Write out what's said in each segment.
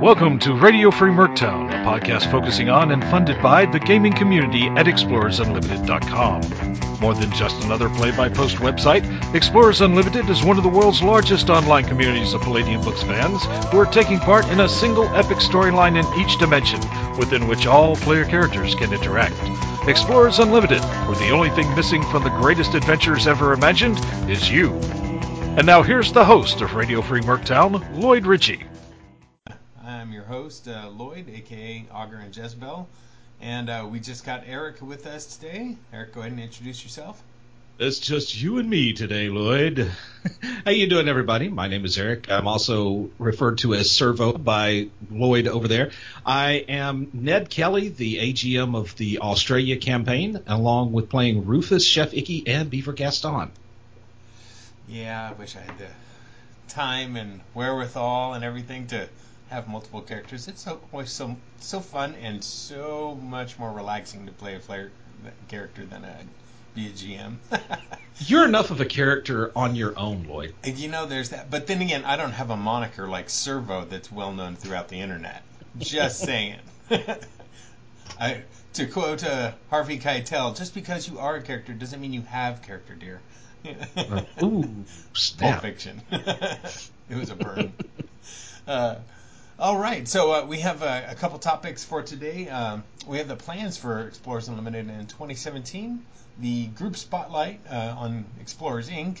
Welcome to Radio Free Merctown, a podcast focusing on and funded by the gaming community at ExplorersUnlimited.com. More than just another play by post website, Explorers Unlimited is one of the world's largest online communities of Palladium Books fans who are taking part in a single epic storyline in each dimension, within which all player characters can interact. Explorers Unlimited, where the only thing missing from the greatest adventures ever imagined is you. And now here's the host of Radio Free Merctown, Lloyd Ritchey. I'm your host, uh, Lloyd, aka Augur and Jezebel, and uh, we just got Eric with us today. Eric, go ahead and introduce yourself. It's just you and me today, Lloyd. How you doing, everybody? My name is Eric. I'm also referred to as Servo by Lloyd over there. I am Ned Kelly, the AGM of the Australia campaign, along with playing Rufus, Chef Icky, and Beaver Gaston. Yeah, I wish I had the time and wherewithal and everything to have multiple characters. It's so, always so so fun and so much more relaxing to play a player character than a be a GM. You're enough of a character on your own, Lloyd. And you know, there's that. But then again, I don't have a moniker like Servo that's well known throughout the internet. Just saying. I, to quote uh, Harvey Keitel, just because you are a character doesn't mean you have character, dear. Ooh, Pulp snap. Fiction. it was a burn. uh, all right, so uh, we have uh, a couple topics for today. Um, we have the plans for Explorers Unlimited in 2017, the group spotlight uh, on Explorers Inc.,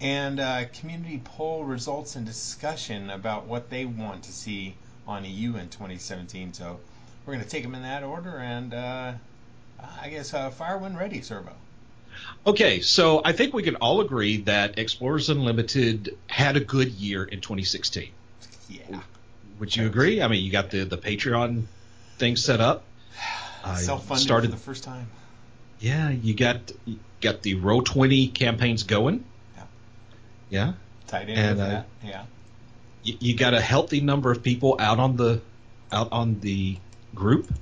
and uh, community poll results and discussion about what they want to see on EU in 2017. So we're going to take them in that order, and uh, I guess uh, fire when ready, Servo. Okay, so I think we can all agree that Explorers Unlimited had a good year in 2016. Yeah. Would you agree? I mean, you got the the Patreon thing set up. I Self-funded started for the first time. Yeah, you got you got the Roll20 campaigns going. Yeah. Yeah. Tied in And, with uh, that. Yeah. You, you got a healthy number of people out on the out on the group.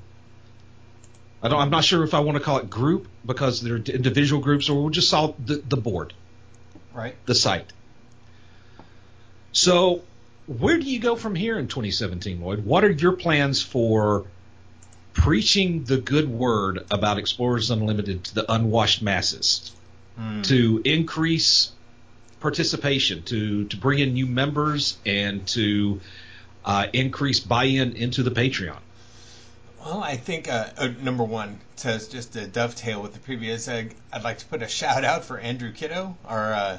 I don't. I'm not sure if I want to call it group because they're individual groups, or we'll just call the, the board, Right. the site. So, where do you go from here in 2017, Lloyd? What are your plans for preaching the good word about Explorers Unlimited to the unwashed masses? Hmm. to increase participation, to to bring in new members, and to uh, increase buy-in into the Patreon. Well, I think uh, uh, number one, to just to dovetail with the previous, I'd like to put a shout out for Andrew Kiddo, our uh,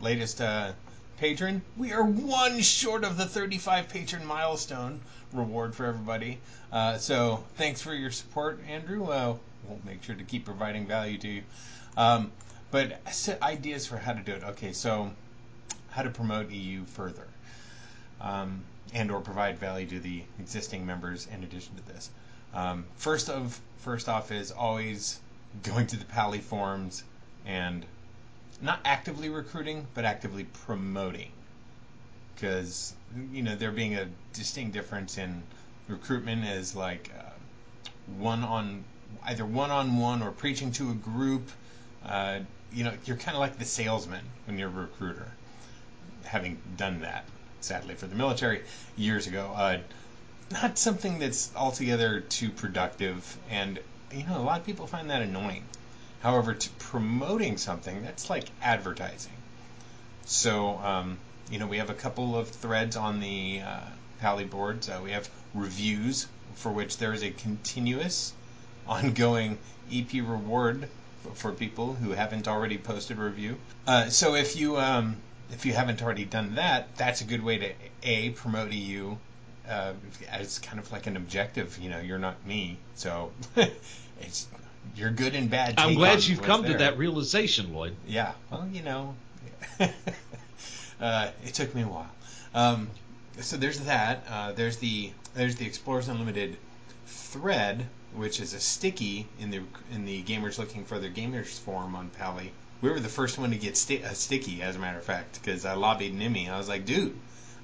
latest uh, patron. We are one short of the 35 patron milestone reward for everybody. Uh, so thanks for your support, Andrew. Uh, we'll make sure to keep providing value to you. Um, but ideas for how to do it. Okay, so how to promote EU further. Um, and or provide value to the existing members in addition to this. Um, first of first off is always going to the Pally forums and not actively recruiting, but actively promoting. Because you know there being a distinct difference in recruitment is like uh, one on either one on one or preaching to a group. Uh, you know you're kind of like the salesman when you're a recruiter, having done that sadly for the military years ago. Uh, not something that's altogether too productive, and you know a lot of people find that annoying. However, to promoting something that's like advertising. So um, you know we have a couple of threads on the uh, Pally boards. Uh, we have reviews for which there is a continuous, ongoing EP reward for people who haven't already posted a review. Uh, so if you um, if you haven't already done that, that's a good way to a promote EU uh, as kind of like an objective. You know, you're not me, so it's you're good and bad. I'm glad you've come there. to that realization, Lloyd. Yeah, well, you know, uh, it took me a while. Um, so there's that. Uh, there's the there's the Explorers Unlimited thread, which is a sticky in the in the gamers looking for their gamers forum on Pally. We were the first one to get sti- a sticky, as a matter of fact, because I lobbied Nimi. I was like, dude,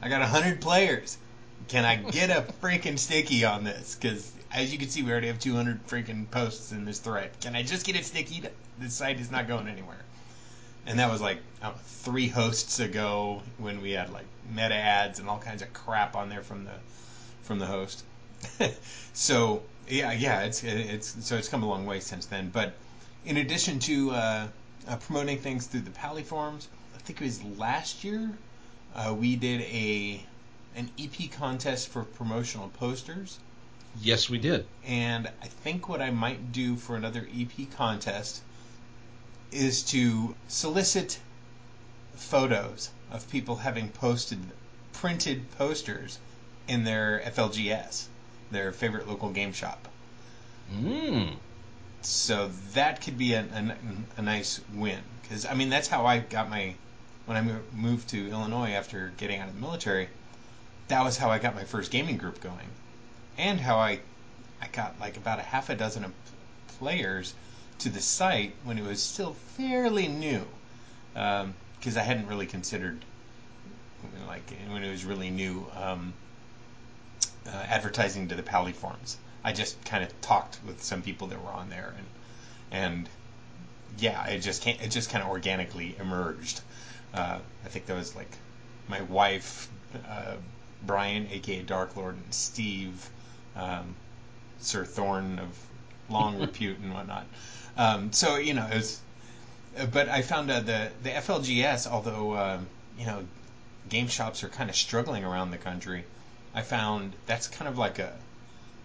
I got hundred players. Can I get a freaking sticky on this? Because as you can see, we already have 200 freaking posts in this thread. Can I just get it sticky? This site is not going anywhere. And that was like three hosts ago when we had like meta ads and all kinds of crap on there from the from the host. so yeah, yeah, it's it's so it's come a long way since then. But in addition to uh, uh, promoting things through the Pally forums, I think it was last year uh, we did a an EP contest for promotional posters. Yes, we did. And I think what I might do for another EP contest is to solicit photos of people having posted printed posters in their FLGS, their favorite local game shop. Mm. So that could be a, a, a nice win because I mean that's how I got my when I moved to Illinois after getting out of the military. That was how I got my first gaming group going, and how I I got like about a half a dozen players to the site when it was still fairly new, because um, I hadn't really considered like when it was really new um, uh, advertising to the Pally forums. I just kind of talked with some people that were on there, and and yeah, it just can't, it just kind of organically emerged. Uh, I think that was like my wife, uh, Brian, aka Dark Lord, and Steve, um, Sir Thorn of long repute and whatnot. Um, so you know, it was, but I found uh, the the FLGS, although um, you know, game shops are kind of struggling around the country. I found that's kind of like a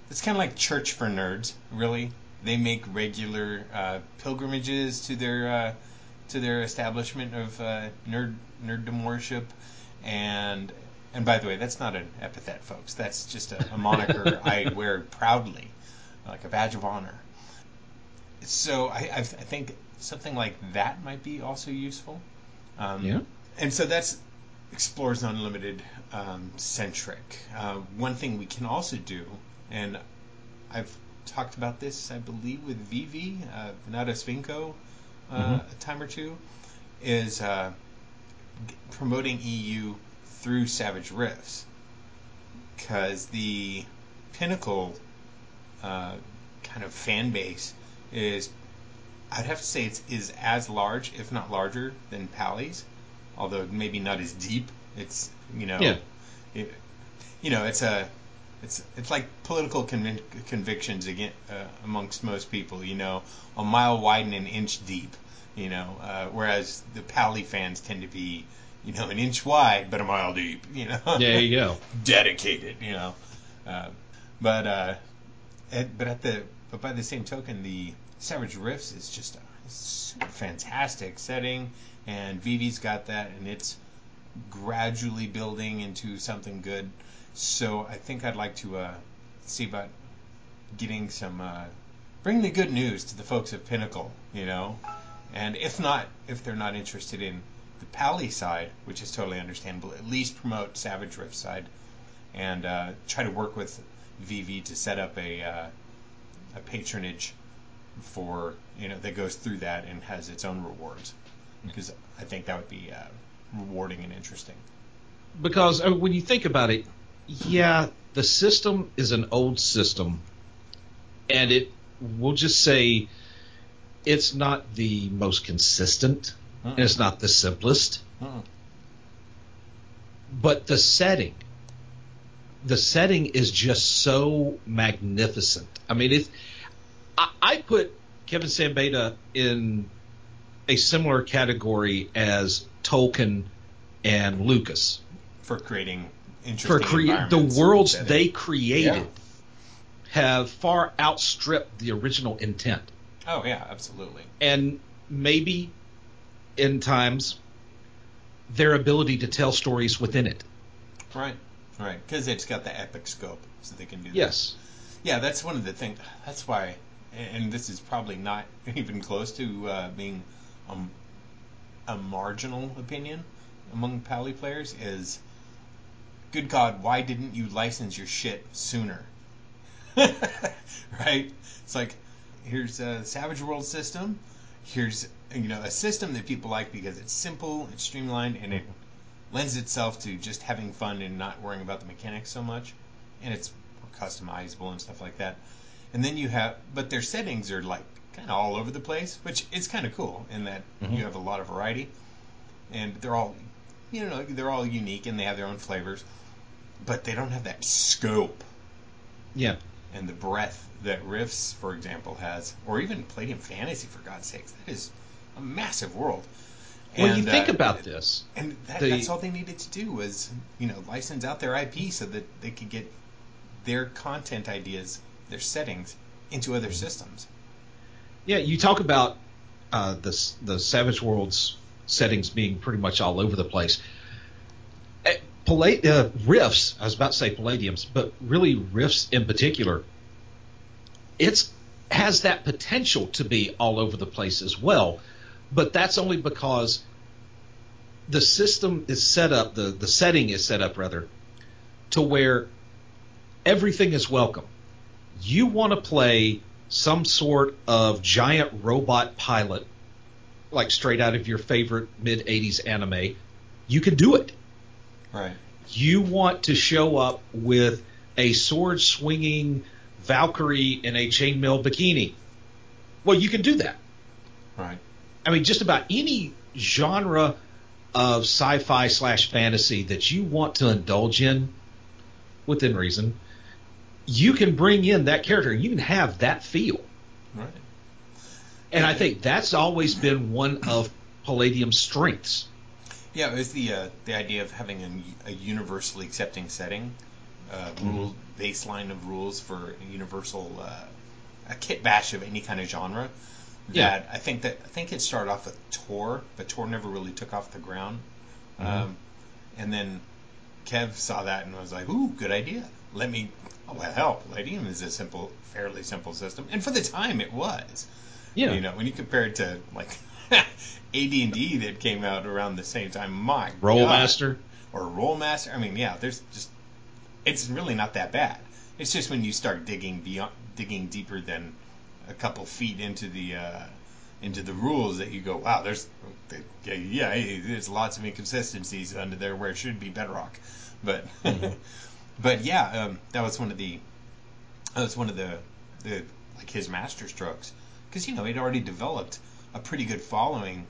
it's kind of like church for nerds, really. They make regular uh, pilgrimages to their uh, to their establishment of uh, nerd nerddom worship, and and by the way, that's not an epithet, folks. That's just a, a moniker I wear proudly, like a badge of honor. So I, I, think something like that might be also useful. Um, yeah. And so that's Explorers Unlimited um, centric. Uh, one thing we can also do, and I've talked about this, I believe, with VV, uh, Svinko, uh, mm-hmm. a time or two, is uh, promoting EU through Savage Rifts. Because the Pinnacle uh, kind of fan base is, I'd have to say, it's is as large, if not larger, than Pally's although maybe not as deep. It's you know, yeah. it, you know, it's a it's it's like political conv- convictions again uh, amongst most people. You know, a mile wide and an inch deep. You know, uh, whereas the Pally fans tend to be, you know, an inch wide but a mile deep. You know, there you go, dedicated. You know, uh, but uh, at, but at the but by the same token, the Savage Rifts is just a super fantastic setting and VV's got that, and it's gradually building into something good. So I think I'd like to uh, see about getting some, uh, bring the good news to the folks at Pinnacle, you know, and if not, if they're not interested in the Pally side, which is totally understandable, at least promote Savage Rift side, and uh, try to work with VV to set up a uh, a patronage for you know that goes through that and has its own rewards because I think that would be uh, rewarding and interesting. Because uh, when you think about it, yeah, the system is an old system, and it we'll just say it's not the most consistent, and it's not the simplest. Uh-uh. But the setting, the setting is just so magnificent. I mean, it's I, I put Kevin Siembieda in a similar category as Tolkien and Lucas for creating for crea- the worlds they created yeah. have far outstripped the original intent. Oh yeah, absolutely. And maybe in times their ability to tell stories within it. Right, right, because it's got the epic scope, so they can do. Yes. That. Yeah, that's one of the things. That's why, and this is probably not even close to uh, being um, a marginal opinion among Pally players is, good God, why didn't you license your shit sooner? right? It's like, here's a Savage World system. Here's you know a system that people like because it's simple, it's streamlined, and it lends itself to just having fun and not worrying about the mechanics so much, and it's customizable and stuff like that. And then you have, but their settings are like kind of all over the place, which is kind of cool in that mm-hmm. you have a lot of variety, and they're all, you know, they're all unique and they have their own flavors, but they don't have that scope Yeah. And the breadth that Rifts, for example, has, or even Palladium Fantasy, for God's sakes, that is a massive world. When you think uh, about this, and that, the- that's all they needed to do was, you know, license out their IP so that they could get their content ideas, their settings, into other systems. yeah, you talk about uh, the the Savage Worlds settings being pretty much all over the place. Eh, Pallad- uh, Rifts, I was about to say Palladiums, but really Rifts in particular, it's has that potential to be all over the place as well. But that's only because the system is set up, the, the setting is set up rather, to where everything is welcome. You want to play some sort of giant robot pilot, like straight out of your favorite mid 80s anime, you can do it. Right. You want to show up with a sword swinging Valkyrie in a chainmail bikini. Well, you can do that. Right. I mean, just about any genre of sci-fi slash fantasy that you want to indulge in, within reason, you can bring in that character. You can have that feel, Right. and I think that's always been one of Palladium's strengths. Yeah, it was the uh, the idea of having a, a universally accepting setting, uh, rule baseline of rules for a universal uh, a kit bash of any kind of genre. Yeah. That I think that I think it started off with Torg, but Torg never really took off the ground. Mhm. Um, and then Kev saw that and was like, "Ooh, good idea. Let me." Oh well, hell, Palladium is a simple, fairly simple system, and for the time it was. Yeah, You know, when you compare it to like AD&D that came out around the same time, my Rolemaster. or Rolemaster. I mean, yeah, there's just it's really not that bad. It's just when you start digging beyond, digging deeper than a couple feet into the uh, into the rules that you go, wow, there's yeah, yeah, there's lots of inconsistencies under there where it should be bedrock, but but yeah, um, that was one of the that was one of the the like his master strokes. Because you know he'd already developed a pretty good following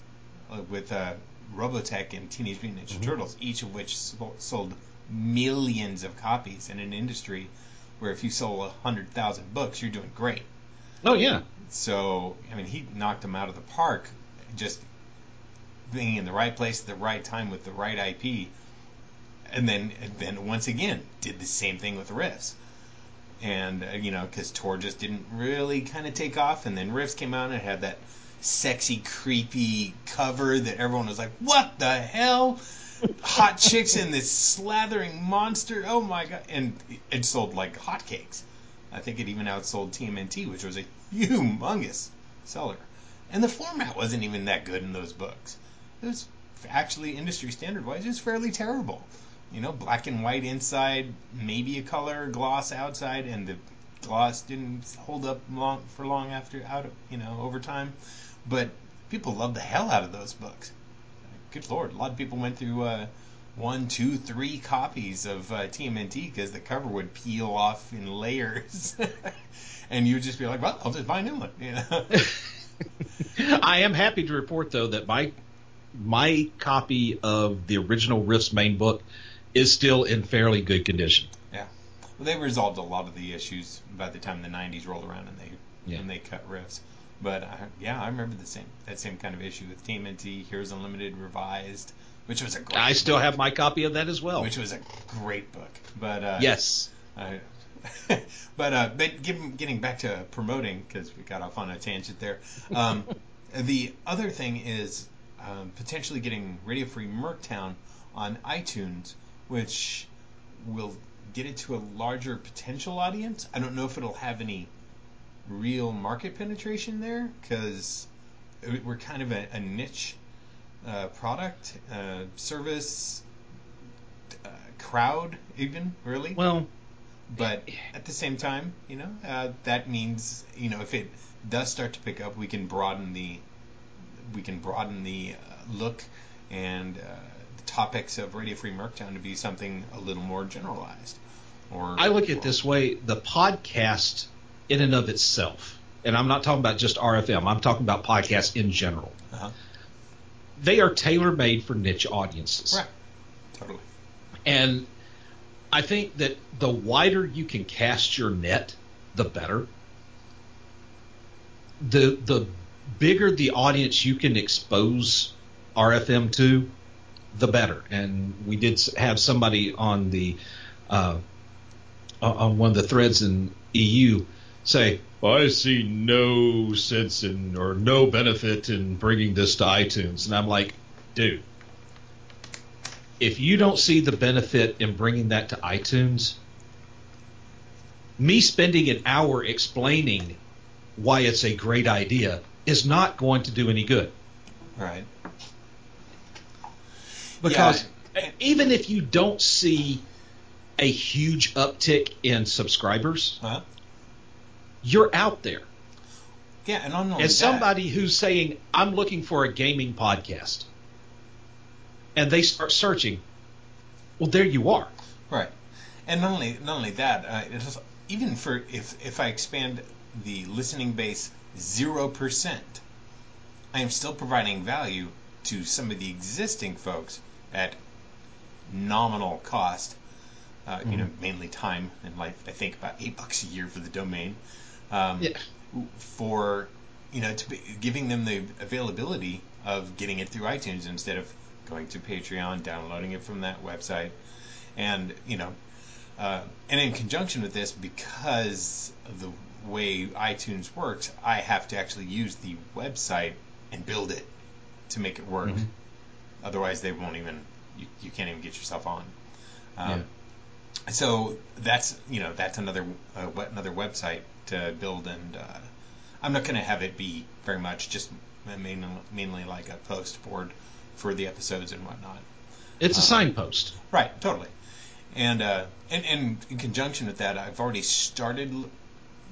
uh, with uh, Robotech and Teenage Mutant Ninja Turtles, each of which sold millions of copies in an industry where if you sold a hundred thousand books, you're doing great. Oh yeah, So I mean, he knocked him out of the park, just being in the right place at the right time with the right IP, and then and then once again did the same thing with Rifts. And uh, you know, because Torg just didn't really kind of take off, and then Rifts came out and had that sexy, creepy cover that everyone was like, "What the hell?" Hot chicks and this slathering monster. Oh my god! And it sold like hotcakes. I think it even outsold TMNT, which was a humongous seller. And the format wasn't even that good in those books. It was actually industry standard wise, it was fairly terrible. You know, black and white inside, maybe a color gloss outside, and the gloss didn't hold up long for long after out of you know over time. But people loved the hell out of those books. Good lord, a lot of people went through uh, one, two, three copies of uh, TMNT because the cover would peel off in layers, and you would just be like, "Well, I'll just buy a new one." You know? I am happy to report though that my my copy of the original Rifts main book is still in fairly good condition. yeah. Well, they resolved a lot of the issues by the time the '90s rolled around, and they Yeah. and they cut riffs. But I, yeah, I remember the same that same kind of issue with TMNT Heroes Unlimited revised, which was a great. I still book, have my copy of that as well. which was a great book. But uh, yes. I, but uh, but give, getting back to promoting because we got off on a tangent there. Um, the other thing is um, potentially getting Radio Free Merctown on iTunes, which will get it to a larger potential audience. I don't know if it'll have any real market penetration there because we're kind of a, a niche uh, product, uh, service, uh, crowd, even really. Well, But at the same time, you know, uh, that means you know if it does start to pick up, we can broaden the we can broaden the uh, look and uh, the topics of Radio Free Merctown to be something a little more generalized. Or I look at or- this way: the podcast, in and of itself, and I'm not talking about just RFM. I'm talking about podcasts in general. Uh-huh. They are tailor made for niche audiences. Right. Totally. And I think that the wider you can cast your net, the better. The the bigger the audience you can expose RFM to, the better. And we did have somebody on the uh, on one of the threads in EU say, I see no sense in or no benefit in bringing this to iTunes. And I'm like, dude, if you don't see the benefit in bringing that to iTunes, me spending an hour explaining why it's a great idea is not going to do any good. Right. Because yeah. even if you don't see a huge uptick in subscribers, huh? You're out there. Yeah, and on as somebody who's saying I'm looking for a gaming podcast, and they start searching, well, there you are. Right, and not only not only that, uh, even for if if I expand the listening base zero percent, I am still providing value to some of the existing folks at nominal cost. Uh, mm-hmm. You know, mainly time and life. I think about eight bucks a year for the domain. Um, yeah. For you know, to be, giving them the availability of getting it through iTunes instead of going to Patreon, downloading it from that website, and you know, uh, and in conjunction with this, because of the way iTunes works, I have to actually use the website and build it to make it work. Mm-hmm. Otherwise, they won't even you, you can't even get yourself on. Um, yeah. So that's you know that's another uh, another website to build, and uh, I'm not going to have it be very much just mainly, mainly like a post board for the episodes and whatnot. It's a um, signpost, right? Totally. And, uh, and and in conjunction with that, I've already started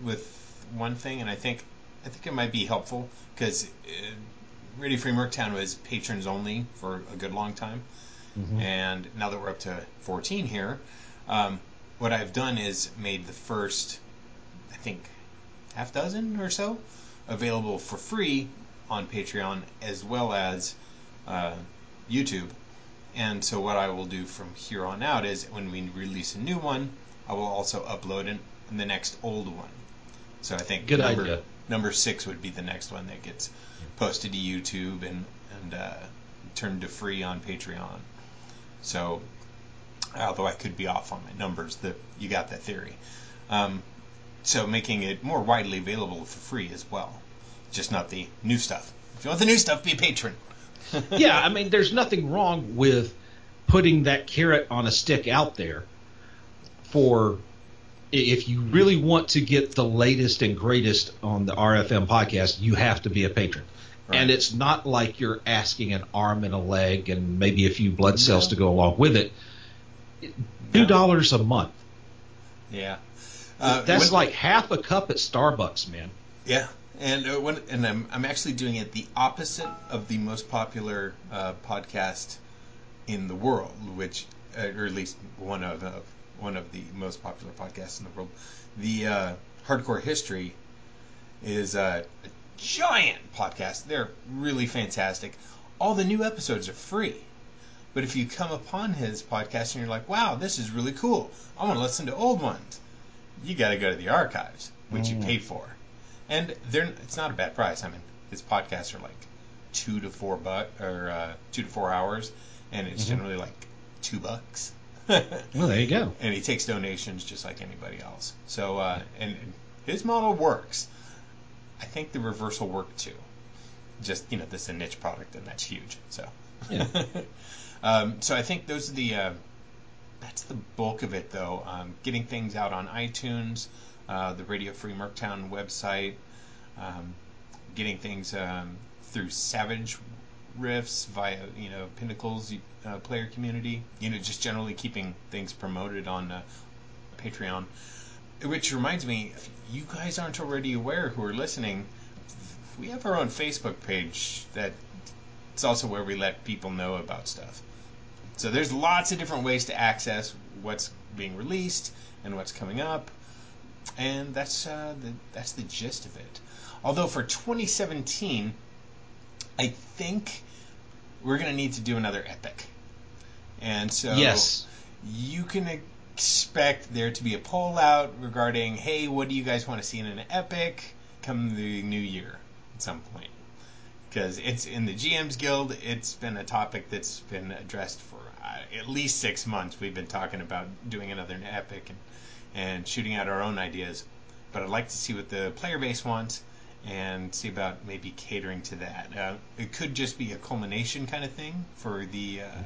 with one thing, and I think I think it might be helpful because uh, Radio Free Merctown was patrons only for a good long time, mm-hmm. and now that we're up to 14 here, um, what I've done is made the first, I think, half dozen or so available for free on Patreon as well as uh, YouTube. And so what I will do from here on out is when we release a new one, I will also upload in the next old one. So I think Good number, idea. number six would be the next one that gets posted to YouTube and and uh, turned to free on Patreon. So, although I could be off on my numbers, that you got that theory. Um, so making it more widely available for free as well, just not the new stuff. If you want the new stuff, be a patron. yeah, I mean, there's nothing wrong with putting that carrot on a stick out there for if you really want to get the latest and greatest on the RFM podcast, you have to be a patron. Right. And it's not like you're asking an arm and a leg and maybe a few blood cells no. to go along with it. Two dollars no. a month. Yeah, uh, that's when, like half a cup at Starbucks, man. Yeah, and uh, when and I'm I'm actually doing it the opposite of the most popular uh, podcast in the world, which uh, or at least one of uh, one of the most popular podcasts in the world. The uh, Hardcore History is a giant podcast. They're really fantastic. All the new episodes are free. But if you come upon his podcast and you're like, wow, this is really cool, I want to listen to old ones, you got to go to the archives, which mm. you pay for. And they're, it's not a bad price. I mean, his podcasts are like two to four buck or uh, two to four hours, and it's mm-hmm. generally like two bucks. well, there you go. And he takes donations just like anybody else. So, uh, and, his model works. I think the reversal work too. Just you know, this is a niche product, and that's huge. So, yeah. um, so I think those are the. Uh, that's the bulk of it, though. Um, getting things out on iTunes, uh, the Radio Free Merctown website, um, getting things um, through Savage Rifts via you know Pinnacles uh, player community. You know, just generally keeping things promoted on uh, Patreon. Which reminds me, if you guys aren't already aware who are listening, we have our own Facebook page that it's also where we let people know about stuff. So there's lots of different ways to access what's being released and what's coming up, and that's uh, the, that's the gist of it. Although for 2017, I think we're going to need to do another epic, and so yes, you can expect there to be a poll out regarding, hey, what do you guys want to see in an epic come the new year at some point? Because it's in the GM's Guild, it's been a topic that's been addressed for at least six months. We've been talking about doing another epic and, and shooting out our own ideas. But I'd like to see what the player base wants and see about maybe catering to that. Uh, it could just be a culmination kind of thing for the uh,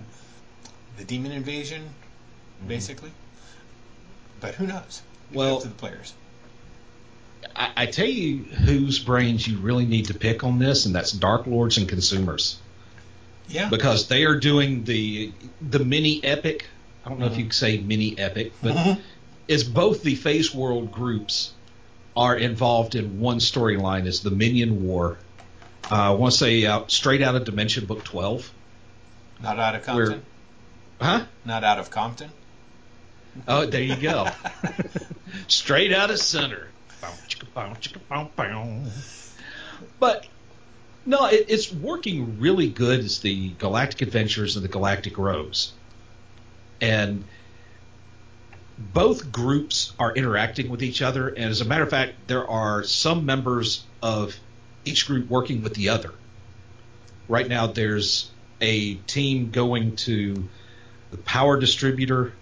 the demon invasion, mm-hmm. basically. But who knows? well, to the players. I, I, tell you whose brains you really need to pick on this, and that's Dark Lords and consumers. Yeah. Because they are doing the the mini epic. I don't know mm-hmm. if you could say mini epic, but mm-hmm. is both the Phase World groups are involved in one storyline is the Minion War. Uh, I want to say out straight out of Dimension Book 12. Not out of Compton? Where, huh? Not out of Compton? Oh, there you go. straight out of center. But no, it, it's working really good as the Galactic Adventures and the Galactic Rose. And both groups are interacting with each other, and as a matter of fact, there are some members of each group working with the other. Right now, there's a team going to the power distributor,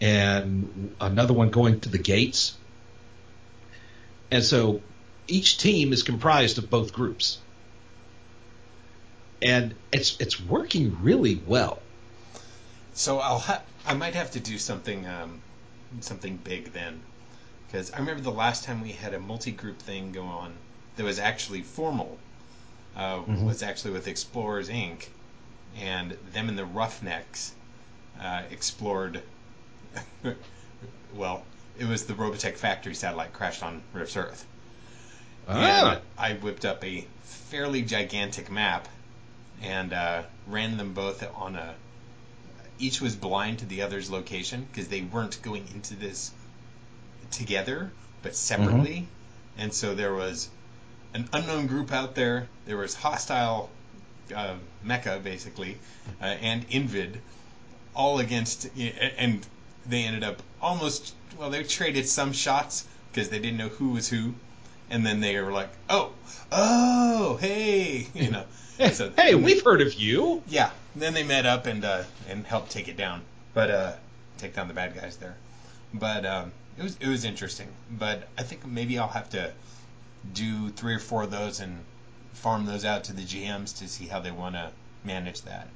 and another one going to the gates. And so each team is comprised of both groups. And it's it's working really well. So I'll ha- I might have to do something um, something big then. Because I remember the last time we had a multi-group thing go on that was actually formal. Uh, mm-hmm. Was actually with Explorers Inc. and them and the Roughnecks uh, explored. well, it was the Robotech factory satellite crashed on Rifts Earth. Ah. And I whipped up a fairly gigantic map and uh, ran them both on a each was blind to the other's location because they weren't going into this together but separately. Mm-hmm. And so there was an unknown group out there. There was hostile uh, mecha basically, uh, and Invid, all against, and they ended up almost. Well, they traded some shots because they didn't know who was who, and then they were like, "Oh, oh, hey," you know. So, hey, we've heard of you. Yeah. Then they met up and uh, and helped take it down, but uh, take down the bad guys there. But um, it was it was interesting. But I think maybe I'll have to do three or four of those and farm those out to the GMs to see how they want to manage that.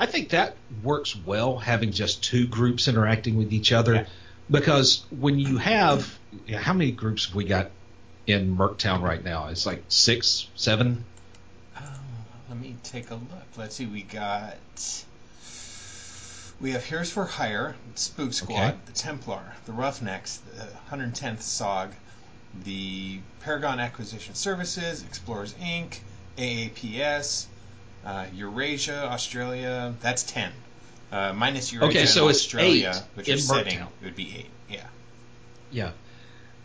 I think that works well having just two groups interacting with each other yeah. because when you have how many groups have we got in Merctown right now? It's like six, seven. Let me take a look. Let's see. We got. We have Heroes for Hire, Spook Squad, okay. the Templar, the Roughnecks, the 110th SOG, the Paragon Acquisition Services, Explorers Inc., AAPS, uh, Eurasia, Australia. That's 10. Uh, minus Eurasia okay, so and Australia, which in is setting, Merctown. it would be 8. Yeah. Yeah.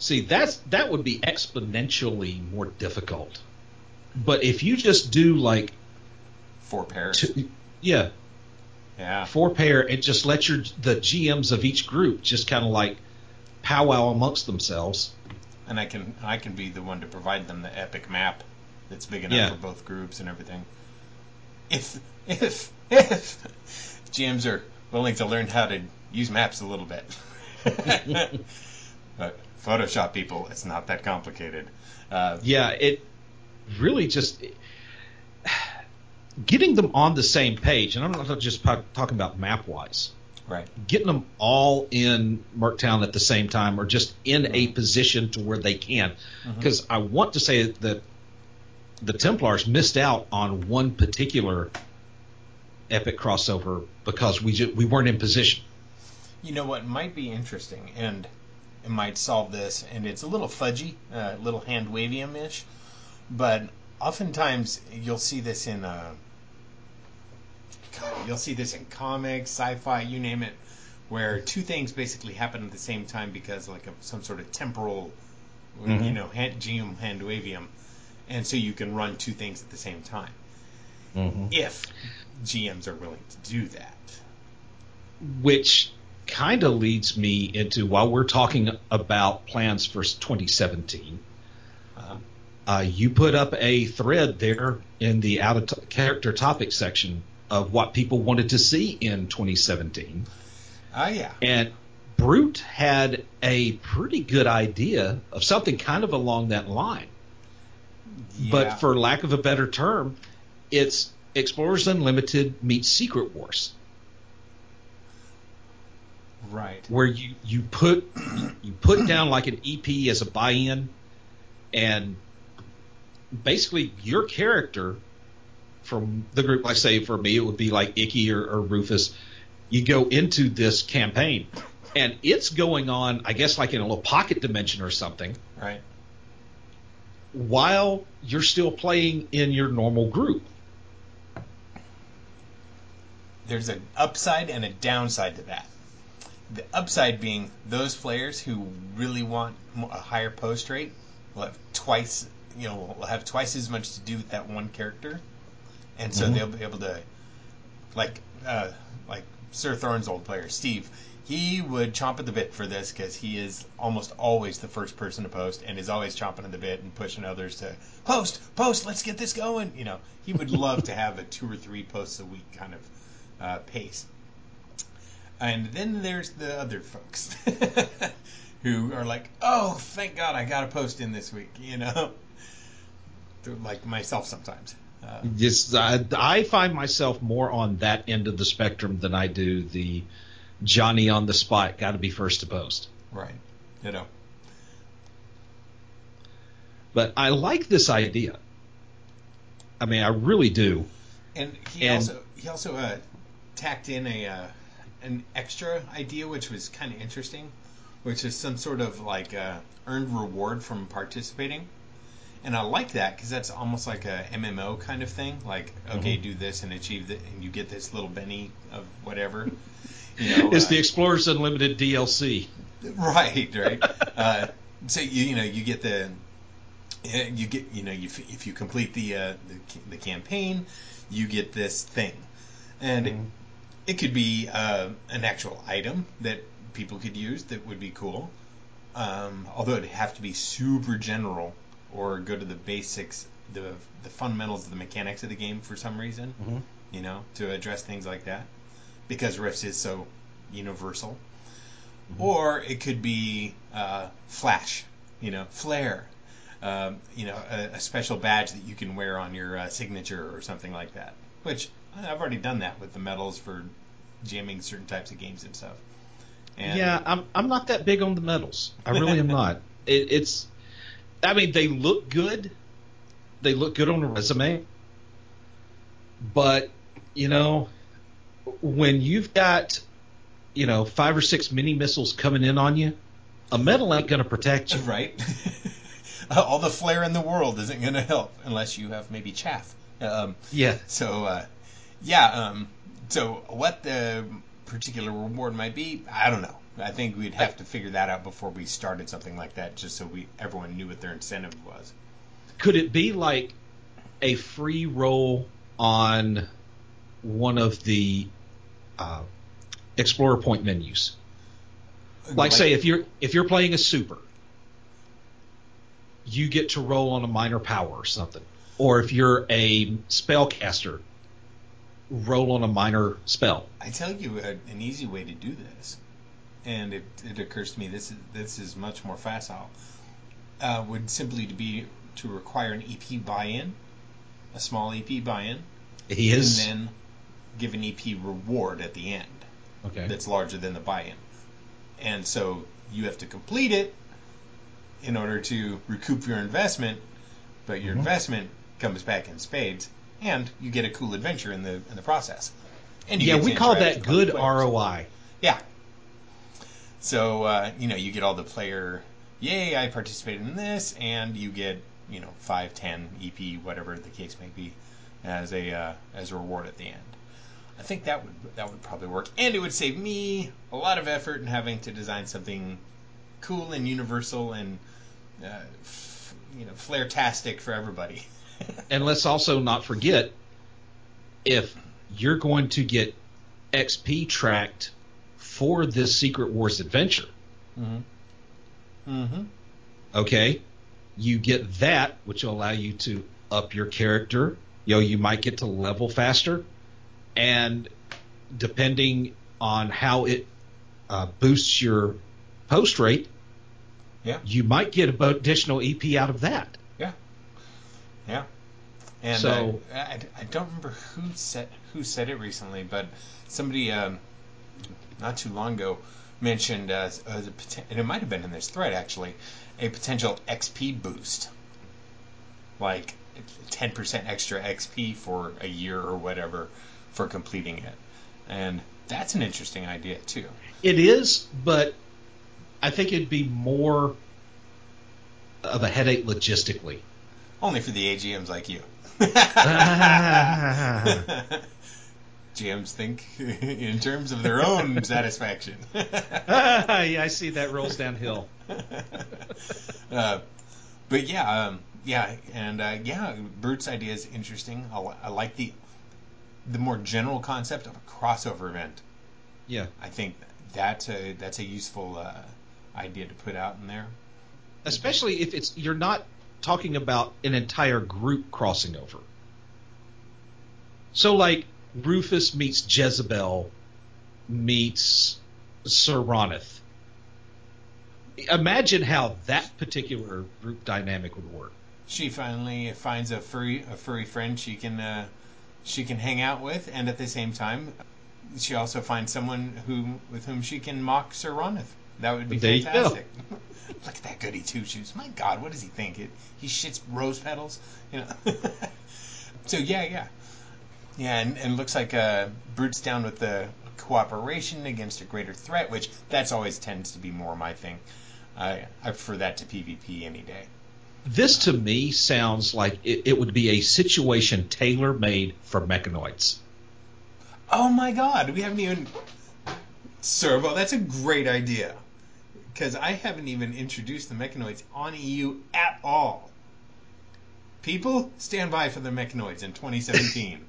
See, that's that would be exponentially more difficult but if you just do like four pairs, two, yeah, yeah, four pair, and just let your the GMs of each group just kind of like powwow amongst themselves. And I can I can be the one to provide them the epic map that's big enough yeah. for both groups and everything. If if if GMs are willing to learn how to use maps a little bit. but Photoshop people, it's not that complicated. Uh, yeah, it really just getting them on the same page, and I'm not just talking about map wise. Right. Getting them all in Merctown at the same time, or just in a mm-hmm. position to where they can, because mm-hmm. I want to say that the Templars missed out on one particular epic crossover because we just, we weren't in position. You know what might be interesting, and it might solve this, and it's a little fudgy, a uh, little hand wavium ish but oftentimes you'll see this in uh, you'll see this in comics, sci-fi, you name it, where two things basically happen at the same time because like a, some sort of temporal, mm-hmm. you know, hand, GM hand wavium, and so you can run two things at the same time. Mm-hmm. If GMs are willing to do that, which kind of leads me into while we're talking about plans for 2017. Uh-huh. Uh, you put up a thread there in the out of t- character topic section of what people wanted to see in 2017. Oh yeah. And Brute had a pretty good idea of something kind of along that line. Yeah. But for lack of a better term, it's Explorers Unlimited meets Secret Wars. Right. Where you, you put you put down like an EP as a buy-in and basically your character from the group, like say for me, it would be like Icky or, or Rufus. You go into this campaign, and it's going on, I guess, like in a little pocket dimension or something. Right. While you're still playing in your normal group. There's an upside and a downside to that. The upside being those players who really want a higher post rate will have twice, you know, will have twice as much to do with that one character and so mm-hmm. they'll be able to, like, uh, like Sir Thorn's old player Steve. He would chomp at the bit for this because he is almost always the first person to post and is always chomping at the bit and pushing others to post, post, let's get this going. You know, he would love to have a two or three posts a week kind of uh, pace. And then there's the other folks who are like, oh, thank God I got a post in this week, you know? like myself sometimes. Uh, just I, I find myself more on that end of the spectrum than I do the Johnny on the spot, got to be first to post. Right. You know. But I like this idea. I mean, I really do. And he and, also he also uh, tacked in a uh, an extra idea, which was kind of interesting, which is some sort of like uh, earned reward from participating and I like that because that's almost like a MMO kind of thing. Like, okay, mm-hmm. do this and achieve that, and you get this little Benny of whatever. You know, it's uh, the Explorers Unlimited DLC. Right, right. uh, so you you know you get the you get you know you, if you complete the, uh, the, the campaign, you get this thing, and mm-hmm. It, could be uh, an actual item that people could use that would be cool. Um, although it'd have to be super general or go to the basics, the the fundamentals of the mechanics of the game for some reason. Mm-hmm. You know, to address things like that, because Rifts is so universal. Mm-hmm. Or it could be uh, Flash, you know, Flare, um, you know, a, a, special badge that you can wear on your uh, signature or something like that. Which I've already done that with the medals for jamming certain types of games and stuff. And yeah, I'm I'm not that big on the medals. I really am not. It, it's I mean, they look good. They look good on a resume. But, you know, when you've got, you know, five or six mini missiles coming in on you, a medal ain't going to protect you. Right. All the flair in the world isn't going to help unless you have maybe chaff. Um, yeah. So, uh, yeah. Um, so, what the particular reward might be, I don't know. I think we'd have to figure that out before we started something like that, just so we everyone knew what their incentive was. Could it be like a free roll on one of the uh, Explorer Point menus? Like, like, say, if you're if you're playing a super, you get to roll on a minor power or something. Or if you're a spellcaster, roll on a minor spell. I tell you a, an easy way to do this and it, it occurs to me this is this is much more facile. Uh, would simply to be to require an EP buy-in, a small EP buy-in. He is, and then give an EP reward at the end. Okay. That's larger than the buy-in, and so you have to complete it in order to recoup your investment, but your mm-hmm. investment comes back in spades, and you get a cool adventure in the in the process. And yeah, we call that good ROI. Yeah, so uh, you know, you get all the player, yay, I participated in this, and you get you know five, ten EP, whatever the case may be, as a uh, as a reward at the end. I think that would that would probably work, and it would save me a lot of effort in having to design something cool and universal and uh, f- you know flair-tastic for everybody. and let's also not forget if you're going to get XP tracked for this Secret Wars adventure. Mm-hmm. Mm-hmm. Okay, you get that, which will allow you to up your character. You know, you might get to level faster, and depending on how it uh, boosts your post rate, Yeah. you might get a additional EP out of that. Yeah. And So- uh, I, I don't remember who said who said it recently, but somebody um, not too long ago mentioned uh, as a and it might have been in this thread actually a potential XP boost, like 10% extra XP for a year or whatever for completing it, and that's an interesting idea too. It is, but I think it'd be more of a headache logistically. Only for the AGMs like you. GMs think in terms of their own satisfaction. yeah, I see that rolls downhill. uh, but yeah, um, yeah, and uh, yeah, Brute's idea is interesting. I, I like the the more general concept of a crossover event. Yeah, I think that's a that's a useful uh, idea to put out in there. especially if it's you're not talking about an entire group crossing over. So like Rufus meets Jezebel meets Sir Ronith. Imagine how that particular group dynamic would work. She finally finds a furry a furry friend she can uh, she can hang out with, and at the same time, she also finds someone who with whom she can mock Sir Ronith. That would be There fantastic. Look at that goody two shoes. My God, what does he think? It, he shits rose petals, you know. so yeah, yeah, yeah, and, and looks like uh, Brute's down with the cooperation against a greater threat, which that's always tends to be more my thing. I I prefer that to PvP any day. This to me sounds like it, it would be a situation tailor made for mechanoids. Oh my god, we haven't even. Servo, that's a great idea. Because I haven't even introduced the mechanoids on EU at all. People, stand by for the mechanoids in 2017.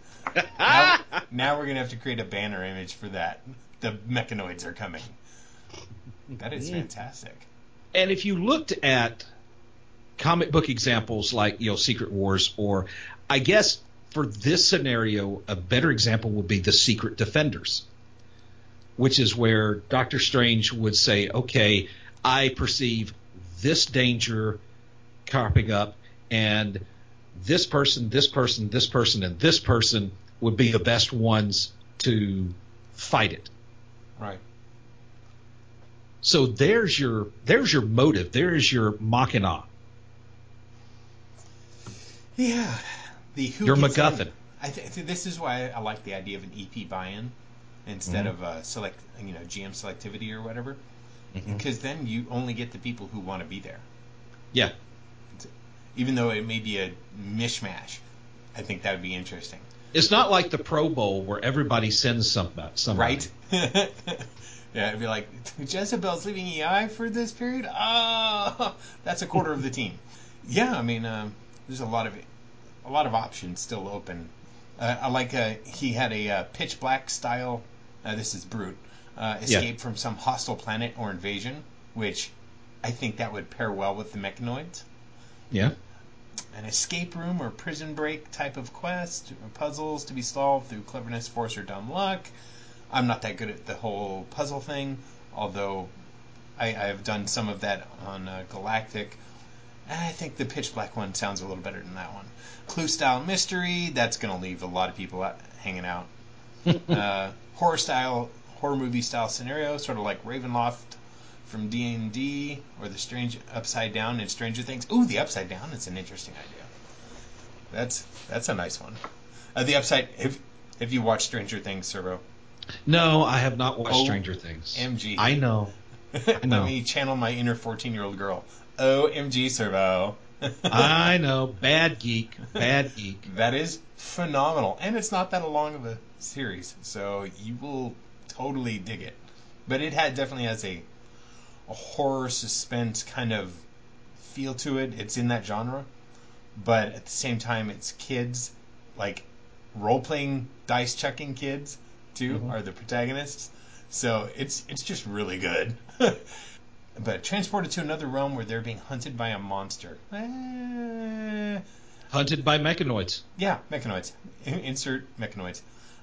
now, now we're going to have to create a banner image for that. The mechanoids are coming. That is mm. fantastic. And if you looked at comic book examples like you know Secret Wars, or I guess for this scenario, a better example would be the Secret Defenders, which is where Doctor Strange would say, "Okay, I perceive this danger cropping up, and this person, this person, this person, and this person would be the best ones to fight it." Right. So there's your there's your motive. There's your machina. Yeah. The Your in. MacGuffin. I th- th- this is why I like the idea of an EP buy-in instead Mm-hmm. of uh, select, you know, GM selectivity or whatever. Mhm. Because then you only get the people who want to be there, Yeah, even though it may be a mishmash. I think that would be interesting, it's not like the Pro Bowl where everybody sends some somebody. right? yeah, it'd be like Jezebel's leaving EI for this period. Oh, that's a quarter of the team. Yeah, I mean, um, there's a lot of a lot of options still open. Uh, I like uh, he had a uh, pitch black style. Uh, this is brute. Uh, escape from some hostile planet or invasion, which I think that would pair well with the mechanoids. Yeah. An escape room or prison break type of quest, or puzzles to be solved through cleverness, force, or dumb luck. I'm not that good at the whole puzzle thing, although I, I've done some of that on uh, Galactic. I think the pitch black one sounds a little better than that one. Clue style mystery, that's going to leave a lot of people out, hanging out. uh, horror style, horror movie style scenario, sort of like Ravenloft from D and D or the Strange Upside Down in Stranger Things. Ooh, the Upside Down is an interesting idea. That's that's a nice one. Uh, the Upside. If if you watch Stranger Things, Servo, No, I have not watched Oh, Stranger Things. MG. I know. let know. me channel my inner fourteen-year-old girl. OMG, Servo. I know. Bad geek. Bad geek. That is phenomenal, and it's not that long of a series, so you will totally dig it. But it had definitely has a a horror suspense kind of feel to it. It's in that genre, but at the same time, it's kids like role playing dice chucking kids too Mhm. are the protagonists. So it's it's just really good. but transported to another realm where they're being hunted by a monster. Eh, Hunted by mechanoids. yeah, mechanoids. Insert mechanoids.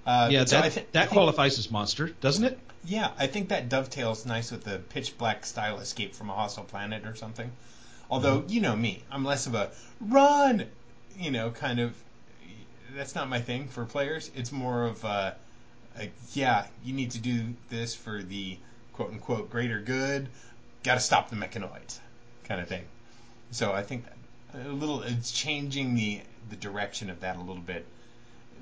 Uh, Yeah, so that, thi- I that think- qualifies as monster, doesn't it? Yeah, I think that dovetails nice with the pitch black style escape from a hostile planet or something. Although, you know me, I'm less of a run, you know, kind of. That's not my thing for players. It's more of a, a yeah, you need to do this for the quote unquote greater good. Got to stop the mechanoids, kind of thing. So I think a little, it's changing the the direction of that a little bit.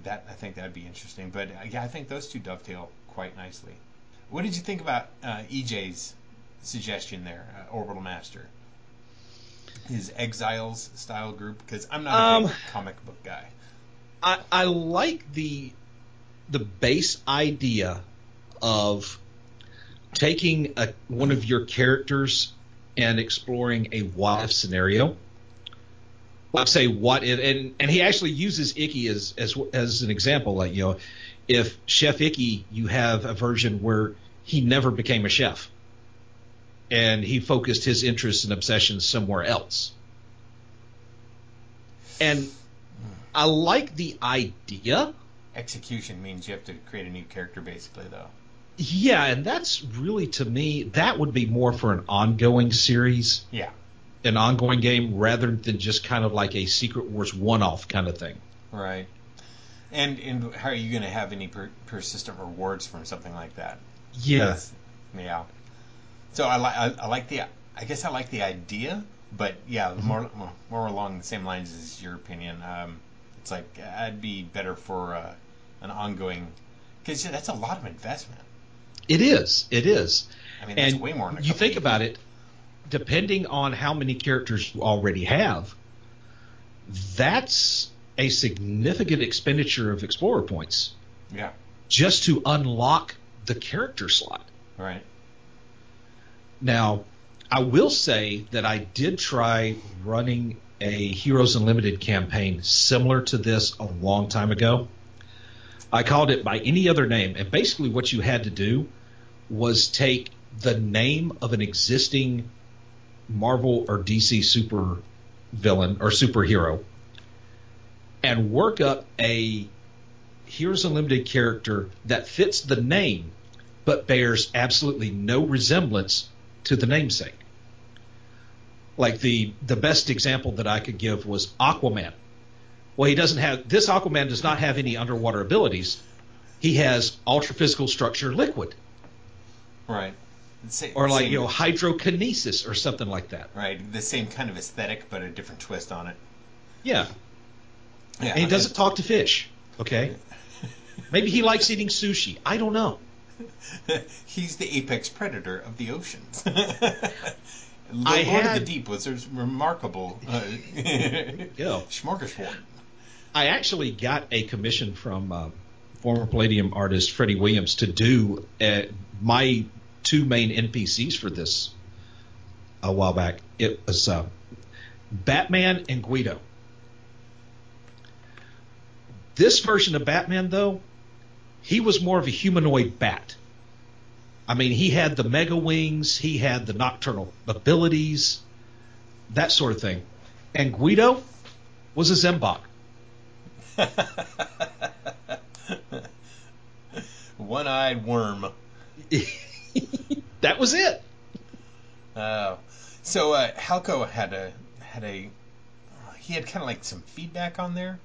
That I think that'd be interesting. But uh, yeah, I think those two dovetail quite nicely. What did you think about uh, EJ's suggestion there, uh, Orbital Master? His Exiles style group? Because I'm not a big Um, comic book guy. I, I like the the base idea of taking a, one of your characters and exploring a what if scenario. Like say what if, and and he actually uses Icky as as as an example. Like you know, if Chef Icky, you have a version where he never became a chef, and he focused his interests and obsessions somewhere else. And I like the idea. Execution means you have to create a new character, basically, though. Yeah, and that's really to me that would be more for an ongoing series, Yeah. An ongoing game rather than just kind of like a Secret Wars one-off kind of thing. Right. And and how are you going to have any per- persistent rewards from something like that? Yeah. Yeah. So I like I, I like the I guess I like the idea, but yeah, Mm-hmm. more more- along the same lines as your opinion. Um, it's like I'd be better for uh, an ongoing because that's a lot of investment. It is. It is. I mean, that's and way more. Than a you think about it, depending on how many characters you already have, that's a significant expenditure of explorer points Yeah. just to unlock the character slot. Right. Now, I will say that I did try running a Heroes Unlimited campaign similar to this a long time ago. I called it by any other name, and basically what you had to do was take the name of an existing Marvel or DC super villain or superhero and work up a Heroes Unlimited character that fits the name but bears absolutely no resemblance to the namesake. Like the the best example that I could give was Aquaman. Well, he doesn't have this Aquaman does not have any underwater abilities. He has ultra physical structure liquid Right. Sa- or like same- you know hydrokinesis or something like that. Right. The same kind of aesthetic, but a different twist on it. Yeah. Yeah. And he doesn't talk to fish. Okay. Maybe he likes eating sushi. I don't know. He's the apex predator of the oceans. Lord of had- the Deep was a remarkable uh, Yeah. smorgasbord. I actually got a commission from uh, former Palladium artist Freddie Williams to do uh, my two main NPCs for this a while back. It was uh, Batman and Guido. This version of Batman, though, he was more of a humanoid bat. I mean, he had the mega wings, he had the nocturnal abilities, that sort of thing. And Guido was a Zembek. One-eyed worm. that was it. Oh, so uh, Halco had a had a he had kind of like some feedback on there,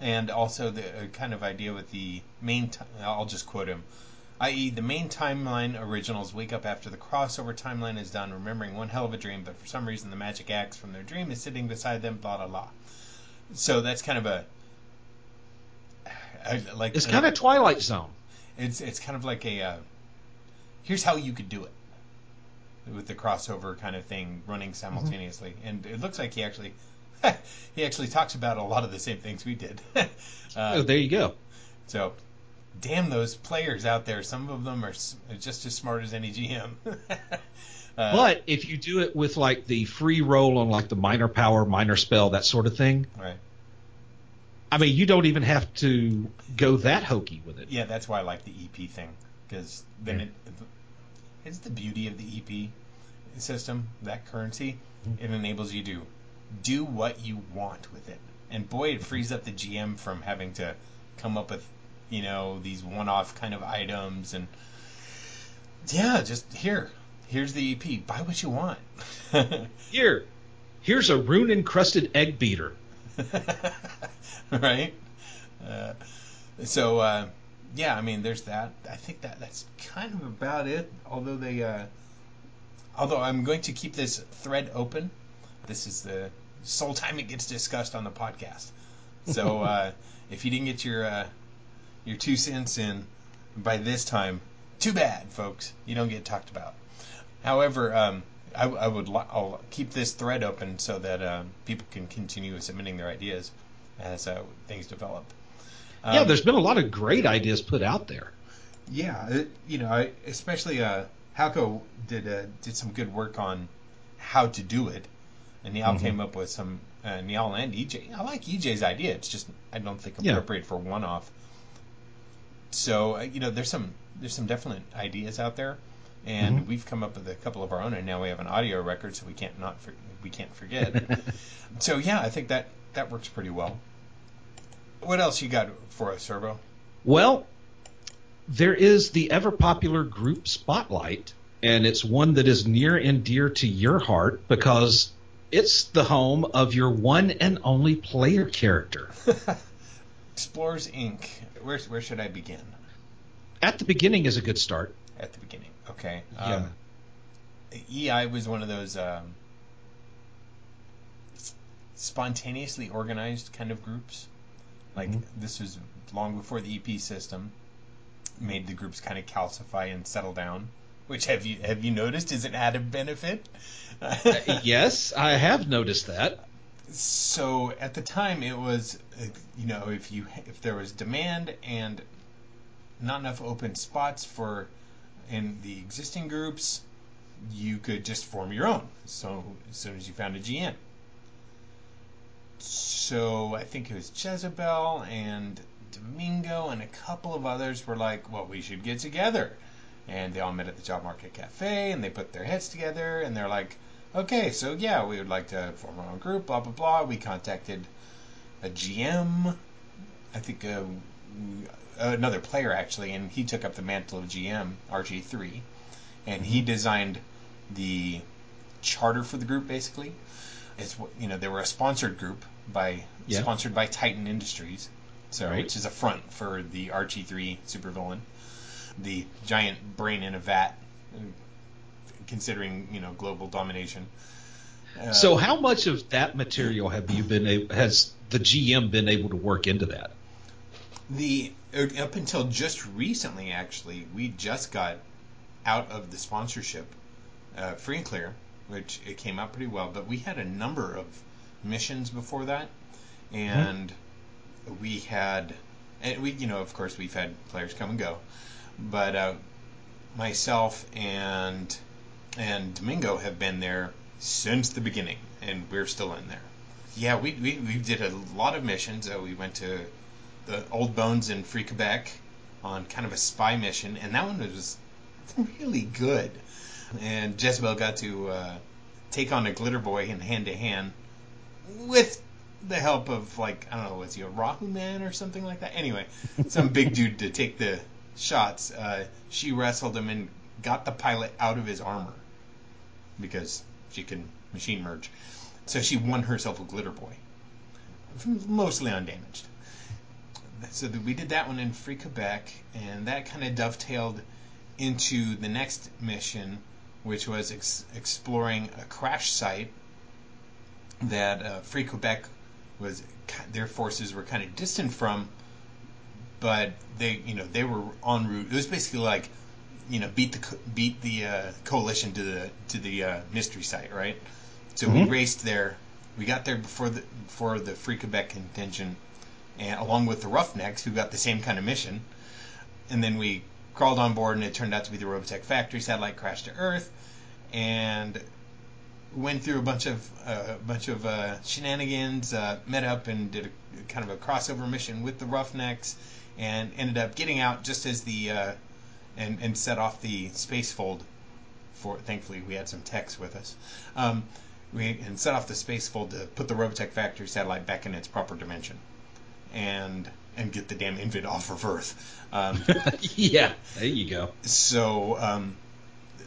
and also the uh, kind of idea with the main. T- I'll just quote him, i.e., the main timeline originals wake up after the crossover timeline is done, remembering one hell of a dream, but for some reason the magic axe from their dream is sitting beside them. Blah blah blah. So that's kind of a. I, like It's kind of Twilight Zone. it's it's kind of like a uh, here's how you could do it with the crossover kind of thing running simultaneously, and it looks like he actually he actually talks about a lot of the same things we did. oh, uh, there you go. so, damn those players out there! Some of them are just as smart as any GM. uh, But if you do it with like the free roll on like the minor power, minor spell, that sort of thing, right, I mean, you don't even have to go that hokey with it. yeah, that's why I like the EP thing. Because then it, it's the beauty of the EP system, that currency. Mm-hmm. It enables you to do what you want with it, and boy, it frees up the GM from having to come up with you know these one-off kind of items and yeah, just here. Here's the EP. Buy what you want. Here, here's a rune encrusted egg beater. right? Uh, so uh, yeah, I mean, there's that. I think that that's kind of about it. Although they, uh, although I'm going to keep this thread open. This is the sole time it gets discussed on the podcast. So uh, if you didn't get your uh, your two cents in by this time, too bad, folks. You don't get talked about. However, um, I, I would li- I'll keep this thread open so that uh, people can continue submitting their ideas as uh, things develop. Yeah, Um, there's been a lot of great ideas put out there. yeah, it, you know, especially uh, Halco did uh, did some good work on how to do it, and Niall Mhm. came up with some. Uh, Niall and EJ, I like EJ's idea. It's just I don't think Yeah. appropriate for one off. So uh, you know, there's some there's some definite ideas out there, and Mhm. we've come up with a couple of our own, and now we have an audio record, so we can't not for, we can't forget. so yeah, I think that that works pretty well. What else you got for us, Servo? Well, there is the ever popular group Spotlight, and it's one that is near and dear to your heart because it's the home of your one and only player character. Explorers Inc. Where where should I begin? At the beginning is a good start. At the beginning, okay. Yeah. Um, EI was one of those um, spontaneously organized kind of groups. Like Mhm. this was long before the EP system made the groups kind of calcify and settle down. Which have you have you noticed is an added benefit? yes, I have noticed that. so at the time it was uh, you know if you if there was demand and not enough open spots for in the existing groups you could just form your own so as soon as you found a GM so I think it was Jezebel and Domingo and a couple of others were like well we should get together and they all met at the job market cafe and they put their heads together and they're like okay, so yeah, we would like to form our own group, blah, blah, blah. We contacted a GM, I think uh, another player actually, and he took up the mantle of GM, RG3, and he designed the charter for the group basically. It's you know they were a sponsored group by Yeah. sponsored by Titan Industries, so Right. which is a front for the RG3 supervillain, the giant brain in a vat, considering you know global domination. Uh, So, how much of that material have you been has the GM been able to work into that? the up until just recently, actually, we just got out of the sponsorship, uh, free and clear, which it came out pretty well. But we had a number of missions before that, and we had, and we, you know, of course, we've had players come and go, but uh, myself and and Domingo have been there since the beginning, and we're still in there. Yeah, we we, we did a lot of missions. Uh, we went to the Old Bones in Free Quebec on kind of a spy mission, and that one was really good. And Jezebel got to uh, take on a glitter boy in hand to hand with the help of like I don't know, was he a Rahu man or something like that? Anyway, some big dude to take the shots. Uh, she wrestled him and got the pilot out of his armor because she can machine merge. So she won herself a glitter boy, mostly undamaged. So we did that one in Free Quebec, and that kind of dovetailed into the next mission, which was ex- exploring a crash site that uh, Free Quebec was their forces were kind of distant from, but they you know they were en route. It was basically like you know beat the co- beat the uh, coalition to the to the uh, mystery site, right? So we Mhm. raced there. We got there before the before the Free Quebec contingent, and along with the Roughnecks, who got the same kind of mission. And then we crawled on board, and it turned out to be the Robotech factory satellite crashed to Earth, and went through a bunch of uh, a bunch of uh, shenanigans. Uh, met up and did a kind of a crossover mission with the Roughnecks, and ended up getting out just as the uh, and and set off the space fold. For thankfully we had some techs with us. Um, we and set off the space fold to put the Robotech factory satellite back in its proper dimension, and and get the damn invid off of Earth. Um, yeah, there you go. so um,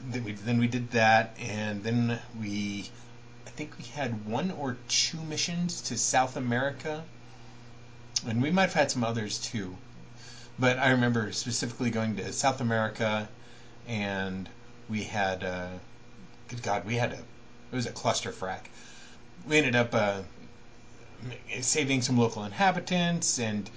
then we then we did that, and then we, I think we had one or two missions to South America, and we might have had some others too. But I remember specifically going to South America, and we had, uh, good God, we had a, it was a cluster frack. We ended up uh, saving some local inhabitants and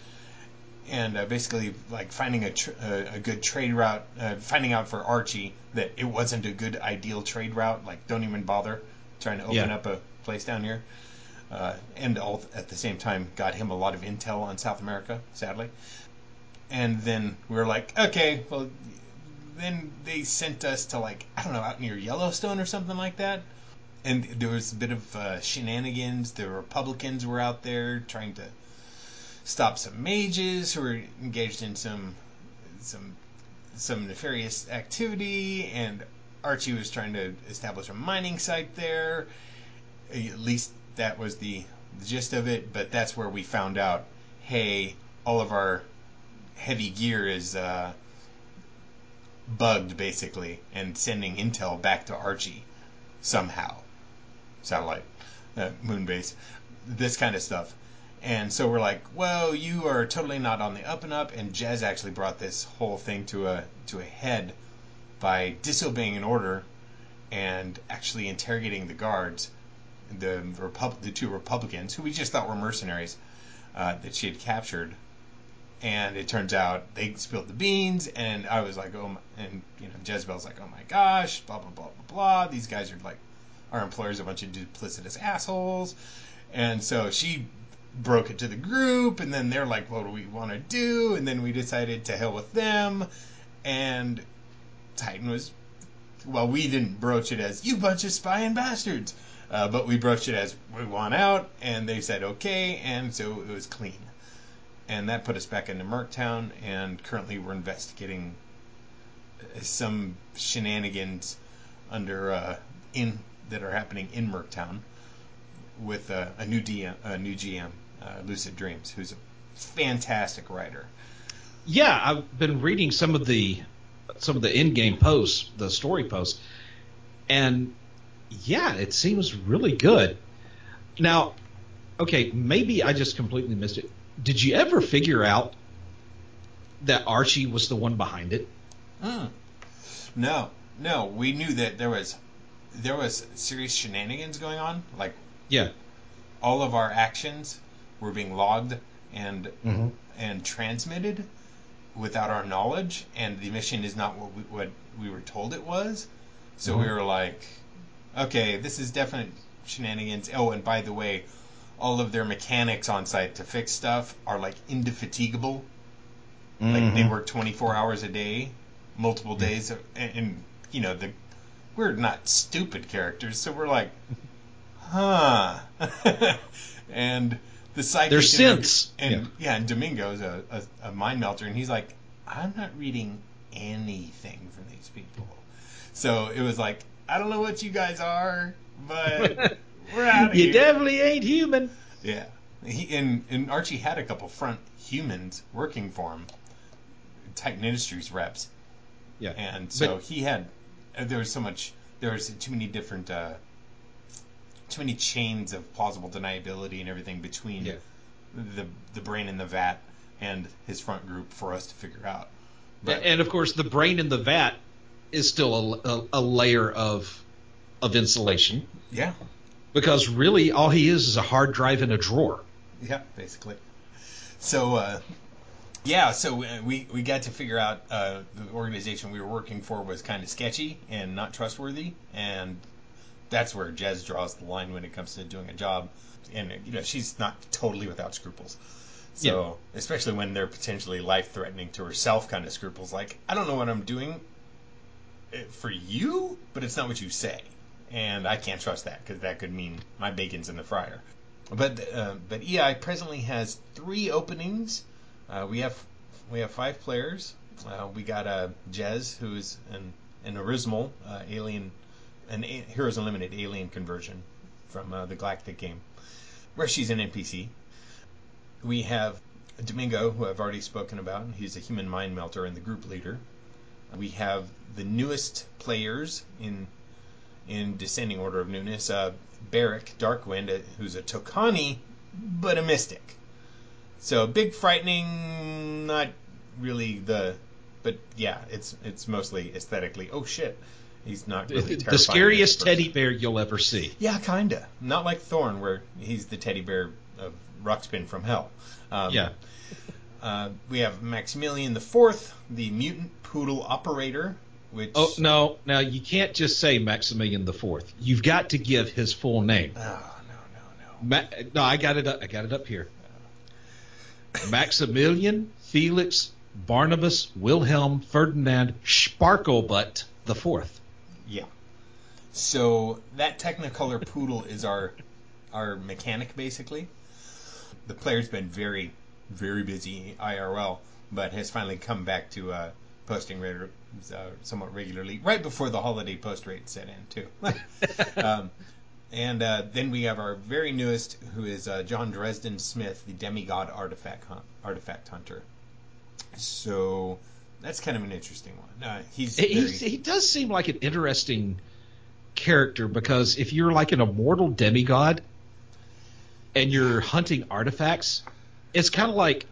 and uh, basically like finding a, tr- a, a good trade route, uh, finding out for Archie that it wasn't a good ideal trade route. Like, don't even bother trying to open Yeah. up a place down here. Uh, and all at the same time, got him a lot of intel on South America, sadly. And then we were like, okay, well, then they sent us to like I don't know out near Yellowstone or something like that. And there was a bit of uh, shenanigans. The Republicans were out there trying to stop some mages who were engaged in some some some nefarious activity, and Archie was trying to establish a mining site there. At least that was the, the gist of it. But that's where we found out, hey, all of our heavy gear is uh, bugged basically, and sending intel back to Archie somehow, satellite, uh, moon base, this kind of stuff. And so we're like, well, you are totally not on the up and up. And Jez actually brought this whole thing to a to a head by disobeying an order and actually interrogating the guards, the Repub- the two Republicans who we just thought were mercenaries uh, that she had captured. And it turns out they spilled the beans, and I was like, oh, my, and you know, Jezebel's like, oh my gosh, blah blah blah blah blah. These guys are like, our employers are a bunch of duplicitous assholes, and so she broke it to the group, and then they're like, "What do we want to do?" And then we decided to hell with them, and Titan was, well, we didn't broach it as "you bunch of spying bastards," uh, but we broached it as "we want out," and they said okay, and so it was clean, and that put us back into Merctown, and currently we're investigating uh, some shenanigans under uh, in that are happening in Merctown with uh, a new DM, a new GM, uh, Lucid Dreams, who's a fantastic writer. Yeah, I've been reading some of the some of the in-game posts, the story posts, and yeah, it seems really good. Now, okay, maybe I just completely missed it. Did you ever figure out that Archie was the one behind it? Mm. No, no, we knew that there was there was serious shenanigans going on. Like Yeah. all of our actions were being logged and Mm-hmm. and transmitted without our knowledge, and the mission is not what we, what we were told it was. So we Mhm. were like, okay, this is definite shenanigans. Oh, and by the way, all of their mechanics on site to fix stuff are like indefatigable. Like Mm-hmm. they work 24 hours a day, multiple days, of, and, and you know the we're not stupid characters, so we're like, huh. and the sidekick They're the- synths. and yeah. and Domingo's a, a, a mind melter, and he's like, I'm not reading anything from these people. So it was like, I don't know what you guys are, but we're out of you here. definitely ain't human. Yeah. He, and, and Archie had a couple front humans working for him, Titan Industries reps. Yeah. And so But- he had, uh, there was so much, there was too many different, uh, too many chains of plausible deniability and everything between Yeah. the the brain in the vat and his front group for us to figure out. But and of course, the brain in the vat is still a, a, a layer of of insulation yeah, because really all he is is a hard drive in a drawer. Yeah, basically. So, uh, yeah, so uh, we we got to figure out uh, the organization we were working for was kind of sketchy and not trustworthy, and that's where Jez draws the line when it comes to doing a job. And you know, she's not totally without scruples. So, especially when they're potentially life-threatening to herself, kind of scruples, like I don't know what I'm doing uh, for you, but it's not what you say, and I can't trust that because that could mean my bacon's in the fryer. But uh, but EI presently has three openings. Uh, we have we have five players, Uh, we got uh, Jez, who's an an Arismal uh, alien, an a- Heroes Unlimited alien conversion from uh, the Galactic game, where she's an NPC. We have Domingo, who I've already spoken about. He's a human mind melter and the group leader. We have the newest players in in descending order of newness. Uh, Barrick Darkwind, uh, who's a Tokani, but a mystic. So big, frightening, not really the, but yeah, it's it's mostly aesthetically. Oh shit, he's not really the scariest as a person. teddy bear you'll ever see. Yeah, kinda. Not like Thorn, where he's the teddy bear of Ruxpin from Hell. Um, Yeah. Uh, we have Maximilian the Fourth, the mutant poodle operator, which. Oh no! Now you can't just say Maximilian the Fourth. You've got to give his full name. Oh, no, no, no. Ma- no, I got it. Up, I got it up here. Maximilian Felix Barnabas Wilhelm Ferdinand Sparklebutt the Fourth. Yeah. So that Technicolor poodle is our our mechanic basically. The player's been very very busy IRL, but has finally come back to uh, posting rate, uh, somewhat regularly right before the holiday post rate set in too. um, and uh, then we have our very newest, who is uh, John Dresden Smith, the demigod artifact hunt, artifact hunter. So that's kind of an interesting one. Uh, he's He, very, he does seem like an interesting character because if you're like an immortal demigod and you're hunting artifacts, it's kind of like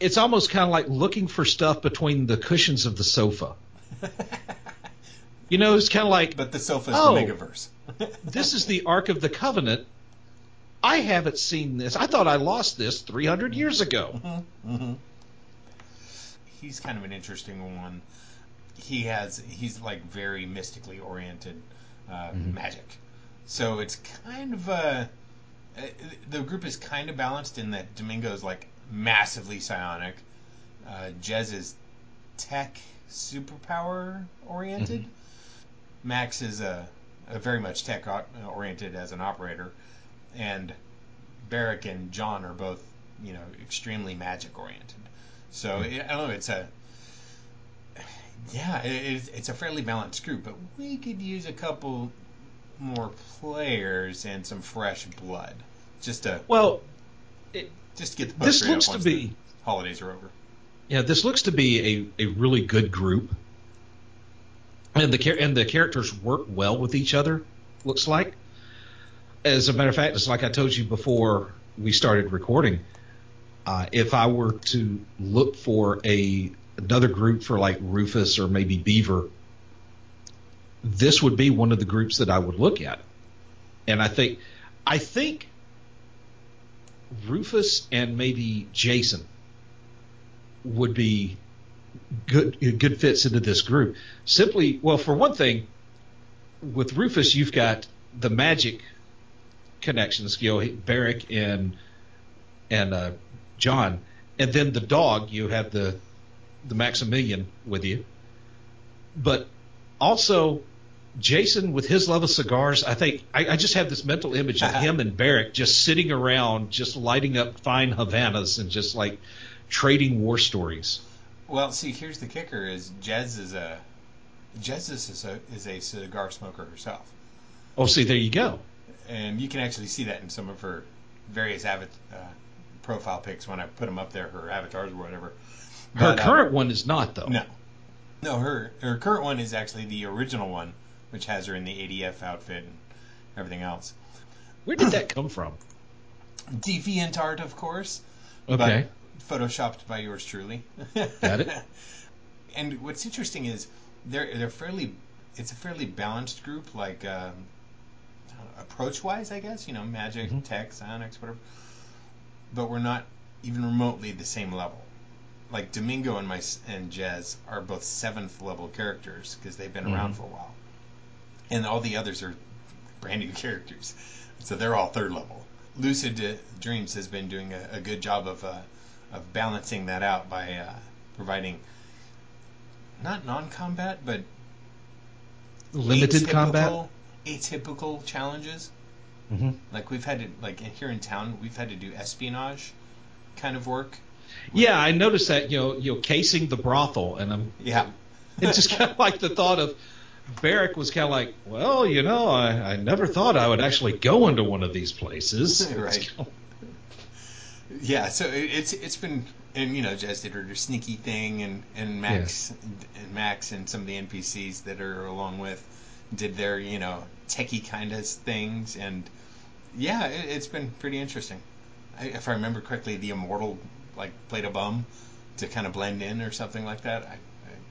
it's almost kind of like looking for stuff between the cushions of the sofa. You know, it's kind of like but the sofa's Oh. the Megaverse. this is the Ark of the Covenant. I haven't seen this. I thought I lost this 300 years ago. hmm He's kind of an interesting one. He has he's like very mystically oriented uh, magic, so it's kind of a uh, the group is kind of balanced in that Domingo's like massively psionic, uh, Jez is tech superpower oriented, Max is a, a very much tech o- oriented as an operator, and Barrick and John are both you know extremely magic oriented. So it, I don't know. It's a yeah, it, it's, it's a fairly balanced group, but we could use a couple more players and some fresh blood just to Well, it, just to get the this post rate up looks to be holidays are over. yeah, this looks to be a, a really good group, and the and the characters work well with each other. Looks like. As a matter of fact, it's like I told you before we started recording. Uh, if I were to look for a another group for like Rufus or maybe Beaver, this would be one of the groups that I would look at. And I think, I think Rufus and maybe Jason would be good good fits into this group. Simply, well, for one thing, with Rufus, you've got the magic connections, you know, Barrick and and uh, John, and then the dog. You have the the Maximilian with you, but also Jason with his love of cigars. I think I, I just have this mental image of him and Barrick just sitting around, just lighting up fine Havanas and just like trading war stories. Well, see, here's the kicker: is Jez is a Jez is a, is a cigar smoker herself, Oh, see, there you go. and you can actually see that in some of her various avat- uh, profile pics when I put them up there, her avatars or whatever. Her But, uh, current one is not though. No. No, her her current one is actually the original one, which has her in the ADF outfit and everything else. Where did that come from? Deviant art, of course. Okay. Photoshopped by yours truly. Got it. And what's interesting is they're they're fairly it's a fairly balanced group, like um, approach wise, I guess. You know, magic, Mhm. tech, psionics, whatever. But we're not even remotely the same level. Like Domingo and my and Jez are both seventh level characters because they've been around Mhm. for a while, and all the others are brand new characters, so they're all third level. Lucid Dreams has been doing a, a good job of uh, of balancing that out by uh, providing not non-combat but Limited atypical, combat. atypical challenges. Hmm Like we've had to like here in town, we've had to do espionage kind of work, Yeah, I noticed that. You know, you know, casing the brothel, and I'm Yeah. it's just kind of like the thought of Barrick was kind of like, well, you know, I, I never thought I would actually go into one of these places. Right. kind of- Yeah, so it, it's it's been and you know Jez did her sneaky thing and and Max and Max and some of the NPCs that are along with did their you know techie kind of things and yeah it, it's been pretty interesting. I, if I remember correctly, the immortal like played a bum to kind of blend in or something like that. I, I,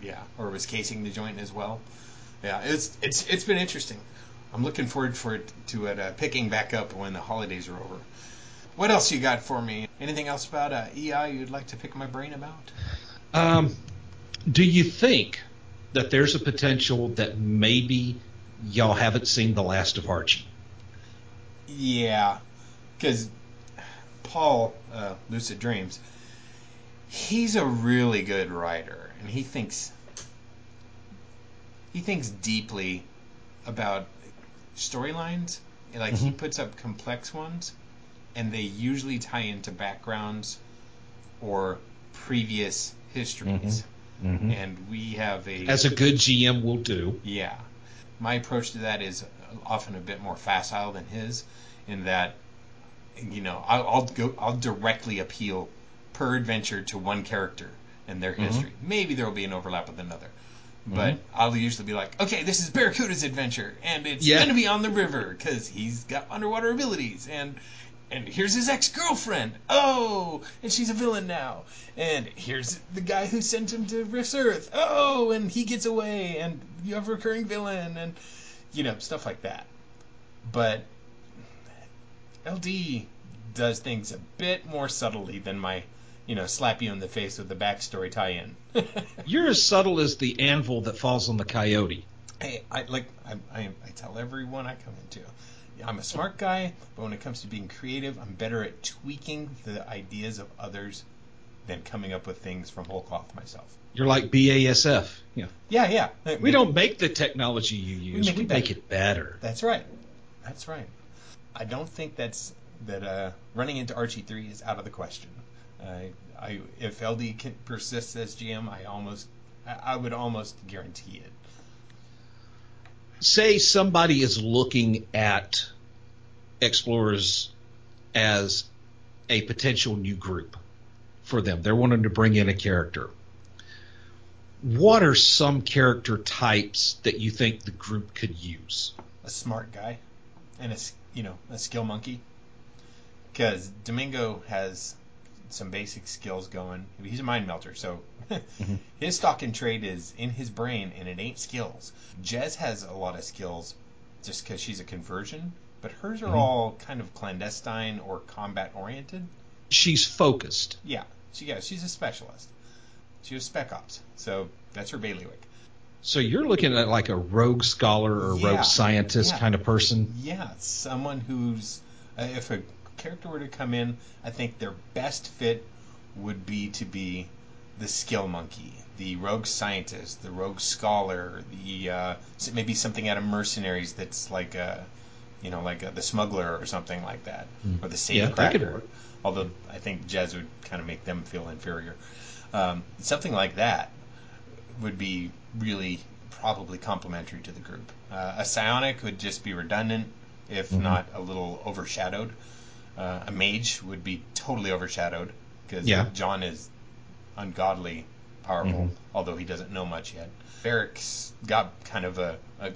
yeah, or was casing the joint as well. Yeah, it's it's it's been interesting. I'm looking forward for it to it uh, picking back up when the holidays are over. What else you got for me? Anything else about uh, EI you'd like to pick my brain about? Um, do you think that there's a potential that maybe y'all haven't seen the last of Archie? Yeah, because Paul, uh, Lucid Dreams, he's a really good writer, and he thinks he thinks deeply about storylines. Like he Mhm. puts up complex ones, and they usually tie into backgrounds or previous histories. Mhm. And we have a As a good GM will do. Yeah. My approach to that is often a bit more facile than his, in that, you know, I'll, I'll go, I'll directly appeal per adventure to one character and their mm-hmm. history. Maybe there will be an overlap with another, mm-hmm. but I'll usually be like, okay, this is Barracuda's adventure, and it's Yeah. going to be on the river because he's got underwater abilities, and and here's his ex-girlfriend. Oh, and she's a villain now. And here's the guy who sent him to Rifts Earth. Oh, and he gets away, and you have a recurring villain, and you know stuff like that. But LD does things a bit more subtly than my, you know, slap you in the face with the backstory tie-in. You're as subtle as the anvil that falls on the coyote. Hey, I like I, I, I tell everyone I come into. I'm a smart guy, but when it comes to being creative, I'm better at tweaking the ideas of others than coming up with things from whole cloth myself. You're like BASF. Yeah. Yeah, yeah. We don't make the technology you use. make We it make better. it better. That's right. That's right. I don't think that's that uh, running into Archie three is out of the question. I, I if LD can, persists as GM, I almost I, I would almost guarantee it. Say somebody is looking at explorers as a potential new group for them. They're wanting to bring in a character. What are some character types that you think the group could use? a smart guy and a you know a skill monkey because Domingo has some basic skills going. He's a mind melter, so his stock and trade is in his brain, and it ain't skills. Jez has a lot of skills just because she's a conversion, but hers are Mhm. all kind of clandestine or combat oriented. She's focused. Yeah, she yeah she's a specialist. She was spec ops, so that's her bailiwick. So you're looking at like a rogue scholar or Yeah, rogue scientist yeah. kind of person. Yeah, someone who's uh, if a character were to come in, I think their best fit would be to be the skill monkey, the rogue scientist, the rogue scholar, the uh, maybe something out of mercenaries that's like a, you know, like a, the smuggler or something like that, Hmm. or the Yeah, safecracker. work. Although I think Jez would kind of make them feel inferior. Um, something like that would be really probably complementary to the group. Uh, a psionic would just be redundant, if Mhm. not a little overshadowed. Uh, a mage would be totally overshadowed because Yeah. John is ungodly powerful, Mhm. although he doesn't know much yet. Barrick's got kind of a, a,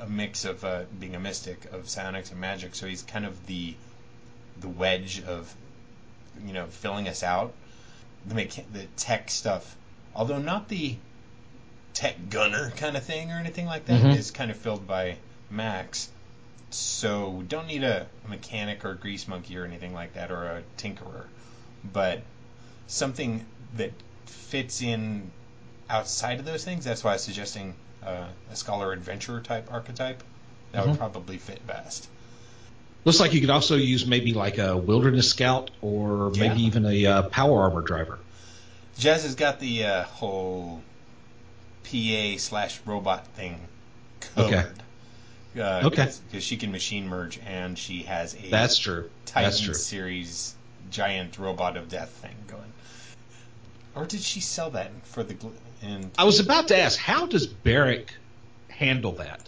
a mix of uh, being a mystic of psionics and magic, so he's kind of the the wedge of you know filling us out the mecha- the tech stuff, although not the tech gunner kind of thing or anything like that, is Mhm. kind of filled by Max. So we don't need a, a mechanic or a grease monkey or anything like that or a tinkerer, but something that fits in outside of those things. That's why I was suggesting uh, a scholar adventurer type archetype. That would Mhm. probably fit best. Looks like you could also use maybe like a wilderness scout or Yeah. maybe even a uh, power armor driver. Jez has got the uh, whole PA slash robot thing covered. Okay. Uh, Okay. Because she can machine merge and she has a That's true. Titan That's true. series giant robot of death thing going. Or did she sell that for the? Gl- and I was about to ask, how does Barrick handle that?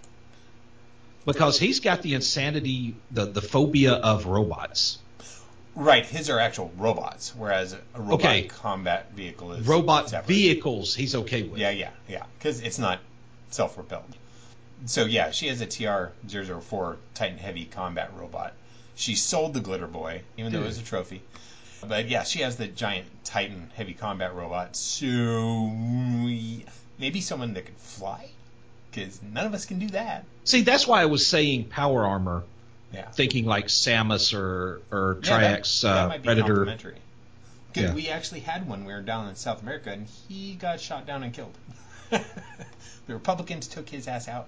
Because he's got the insanity, the the phobia of robots. right, his are actual robots, whereas a robot Okay. combat vehicle is Robot separate. vehicles, he's okay with. Yeah, yeah, yeah. Because it's not self-repelled. So yeah, she has a TR-004 Titan Heavy combat robot. She sold the Glitter Boy, even though it was a hmm. trophy. But yeah, she has the giant Titan Heavy combat robot. So maybe someone that could fly, because none of us can do that. See, that's why I was saying power armor, Yeah. thinking like SAMAS or or Yeah, that- Triax that uh, might be Predator. Yeah. We actually had one. We were down in South America, and he got shot down and killed. the Republicans took his ass out.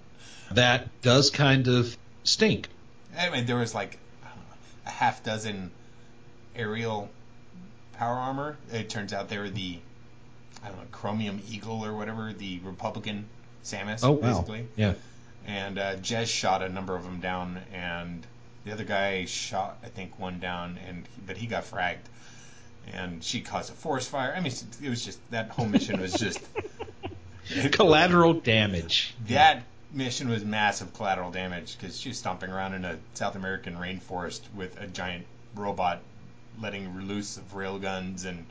That does kind of stink. Anyway, there was like I know, a half dozen aerial power armor. It turns out they were the I don't know Chromium Eagle or whatever, the Republican SAMAS, Oh wow. basically. Yeah. And uh, Jez shot a number of them down, and the other guy shot I think one down, and but he got fragged. And she caused a forest fire. I mean, it was just that whole mission was just Collateral damage. that mission was massive collateral damage because she was stomping around in a South American rainforest with a giant robot letting loose of railguns and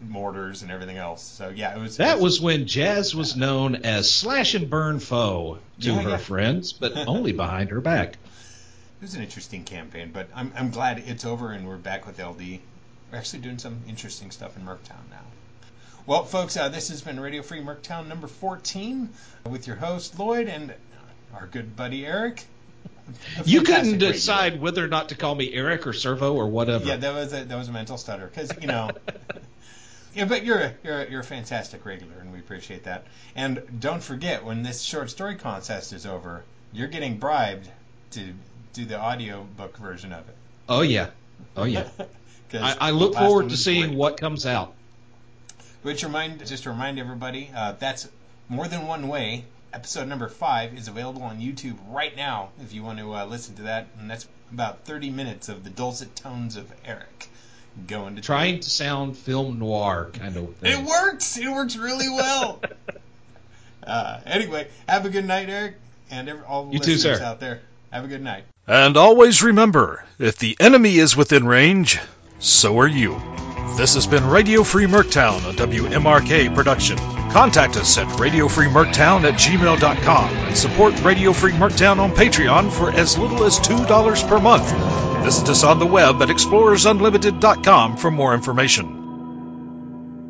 mortars and everything else. So yeah, it was That was when Jazz was known as slash and burn foe to Yeah, her yeah. friends, but only behind her back. it was an interesting campaign, but I'm I'm glad it's over and we're back with LD. We're actually doing some interesting stuff in Merctown now. Well, folks, uh, this has been Radio Free Merctown number 14 with your host Lloyd and our good buddy Eric. You couldn't decide whether or not to call me Eric or Servo or whatever. Yeah, that was a that was a mental stutter because you know. yeah, but you're a, you're a, you're a fantastic regular, and we appreciate that. And don't forget, when this short story contest is over, you're getting bribed to do the audio book version of it. oh yeah. Oh yeah. I, I look forward to seeing great. what comes out. Which remind just to remind everybody, uh, that's more than one way. Episode number five is available on YouTube right now if you want to uh, listen to that, and that's about 30 minutes of the dulcet tones of Eric going to Trying to sound film noir kind of thing. It works. It works really well. uh, anyway, have a good night, Eric, and every, all the You too, listeners sir. out there. Have a good night. And always remember, if the enemy is within range, so are you. This has been Radio Free Merctown, a WMRK production. Contact us at radiofreemerctown at gmail.com and support Radio Free Merctown on Patreon for as little as $2 per month. Visit us on the web at explorersunlimited.com for more information.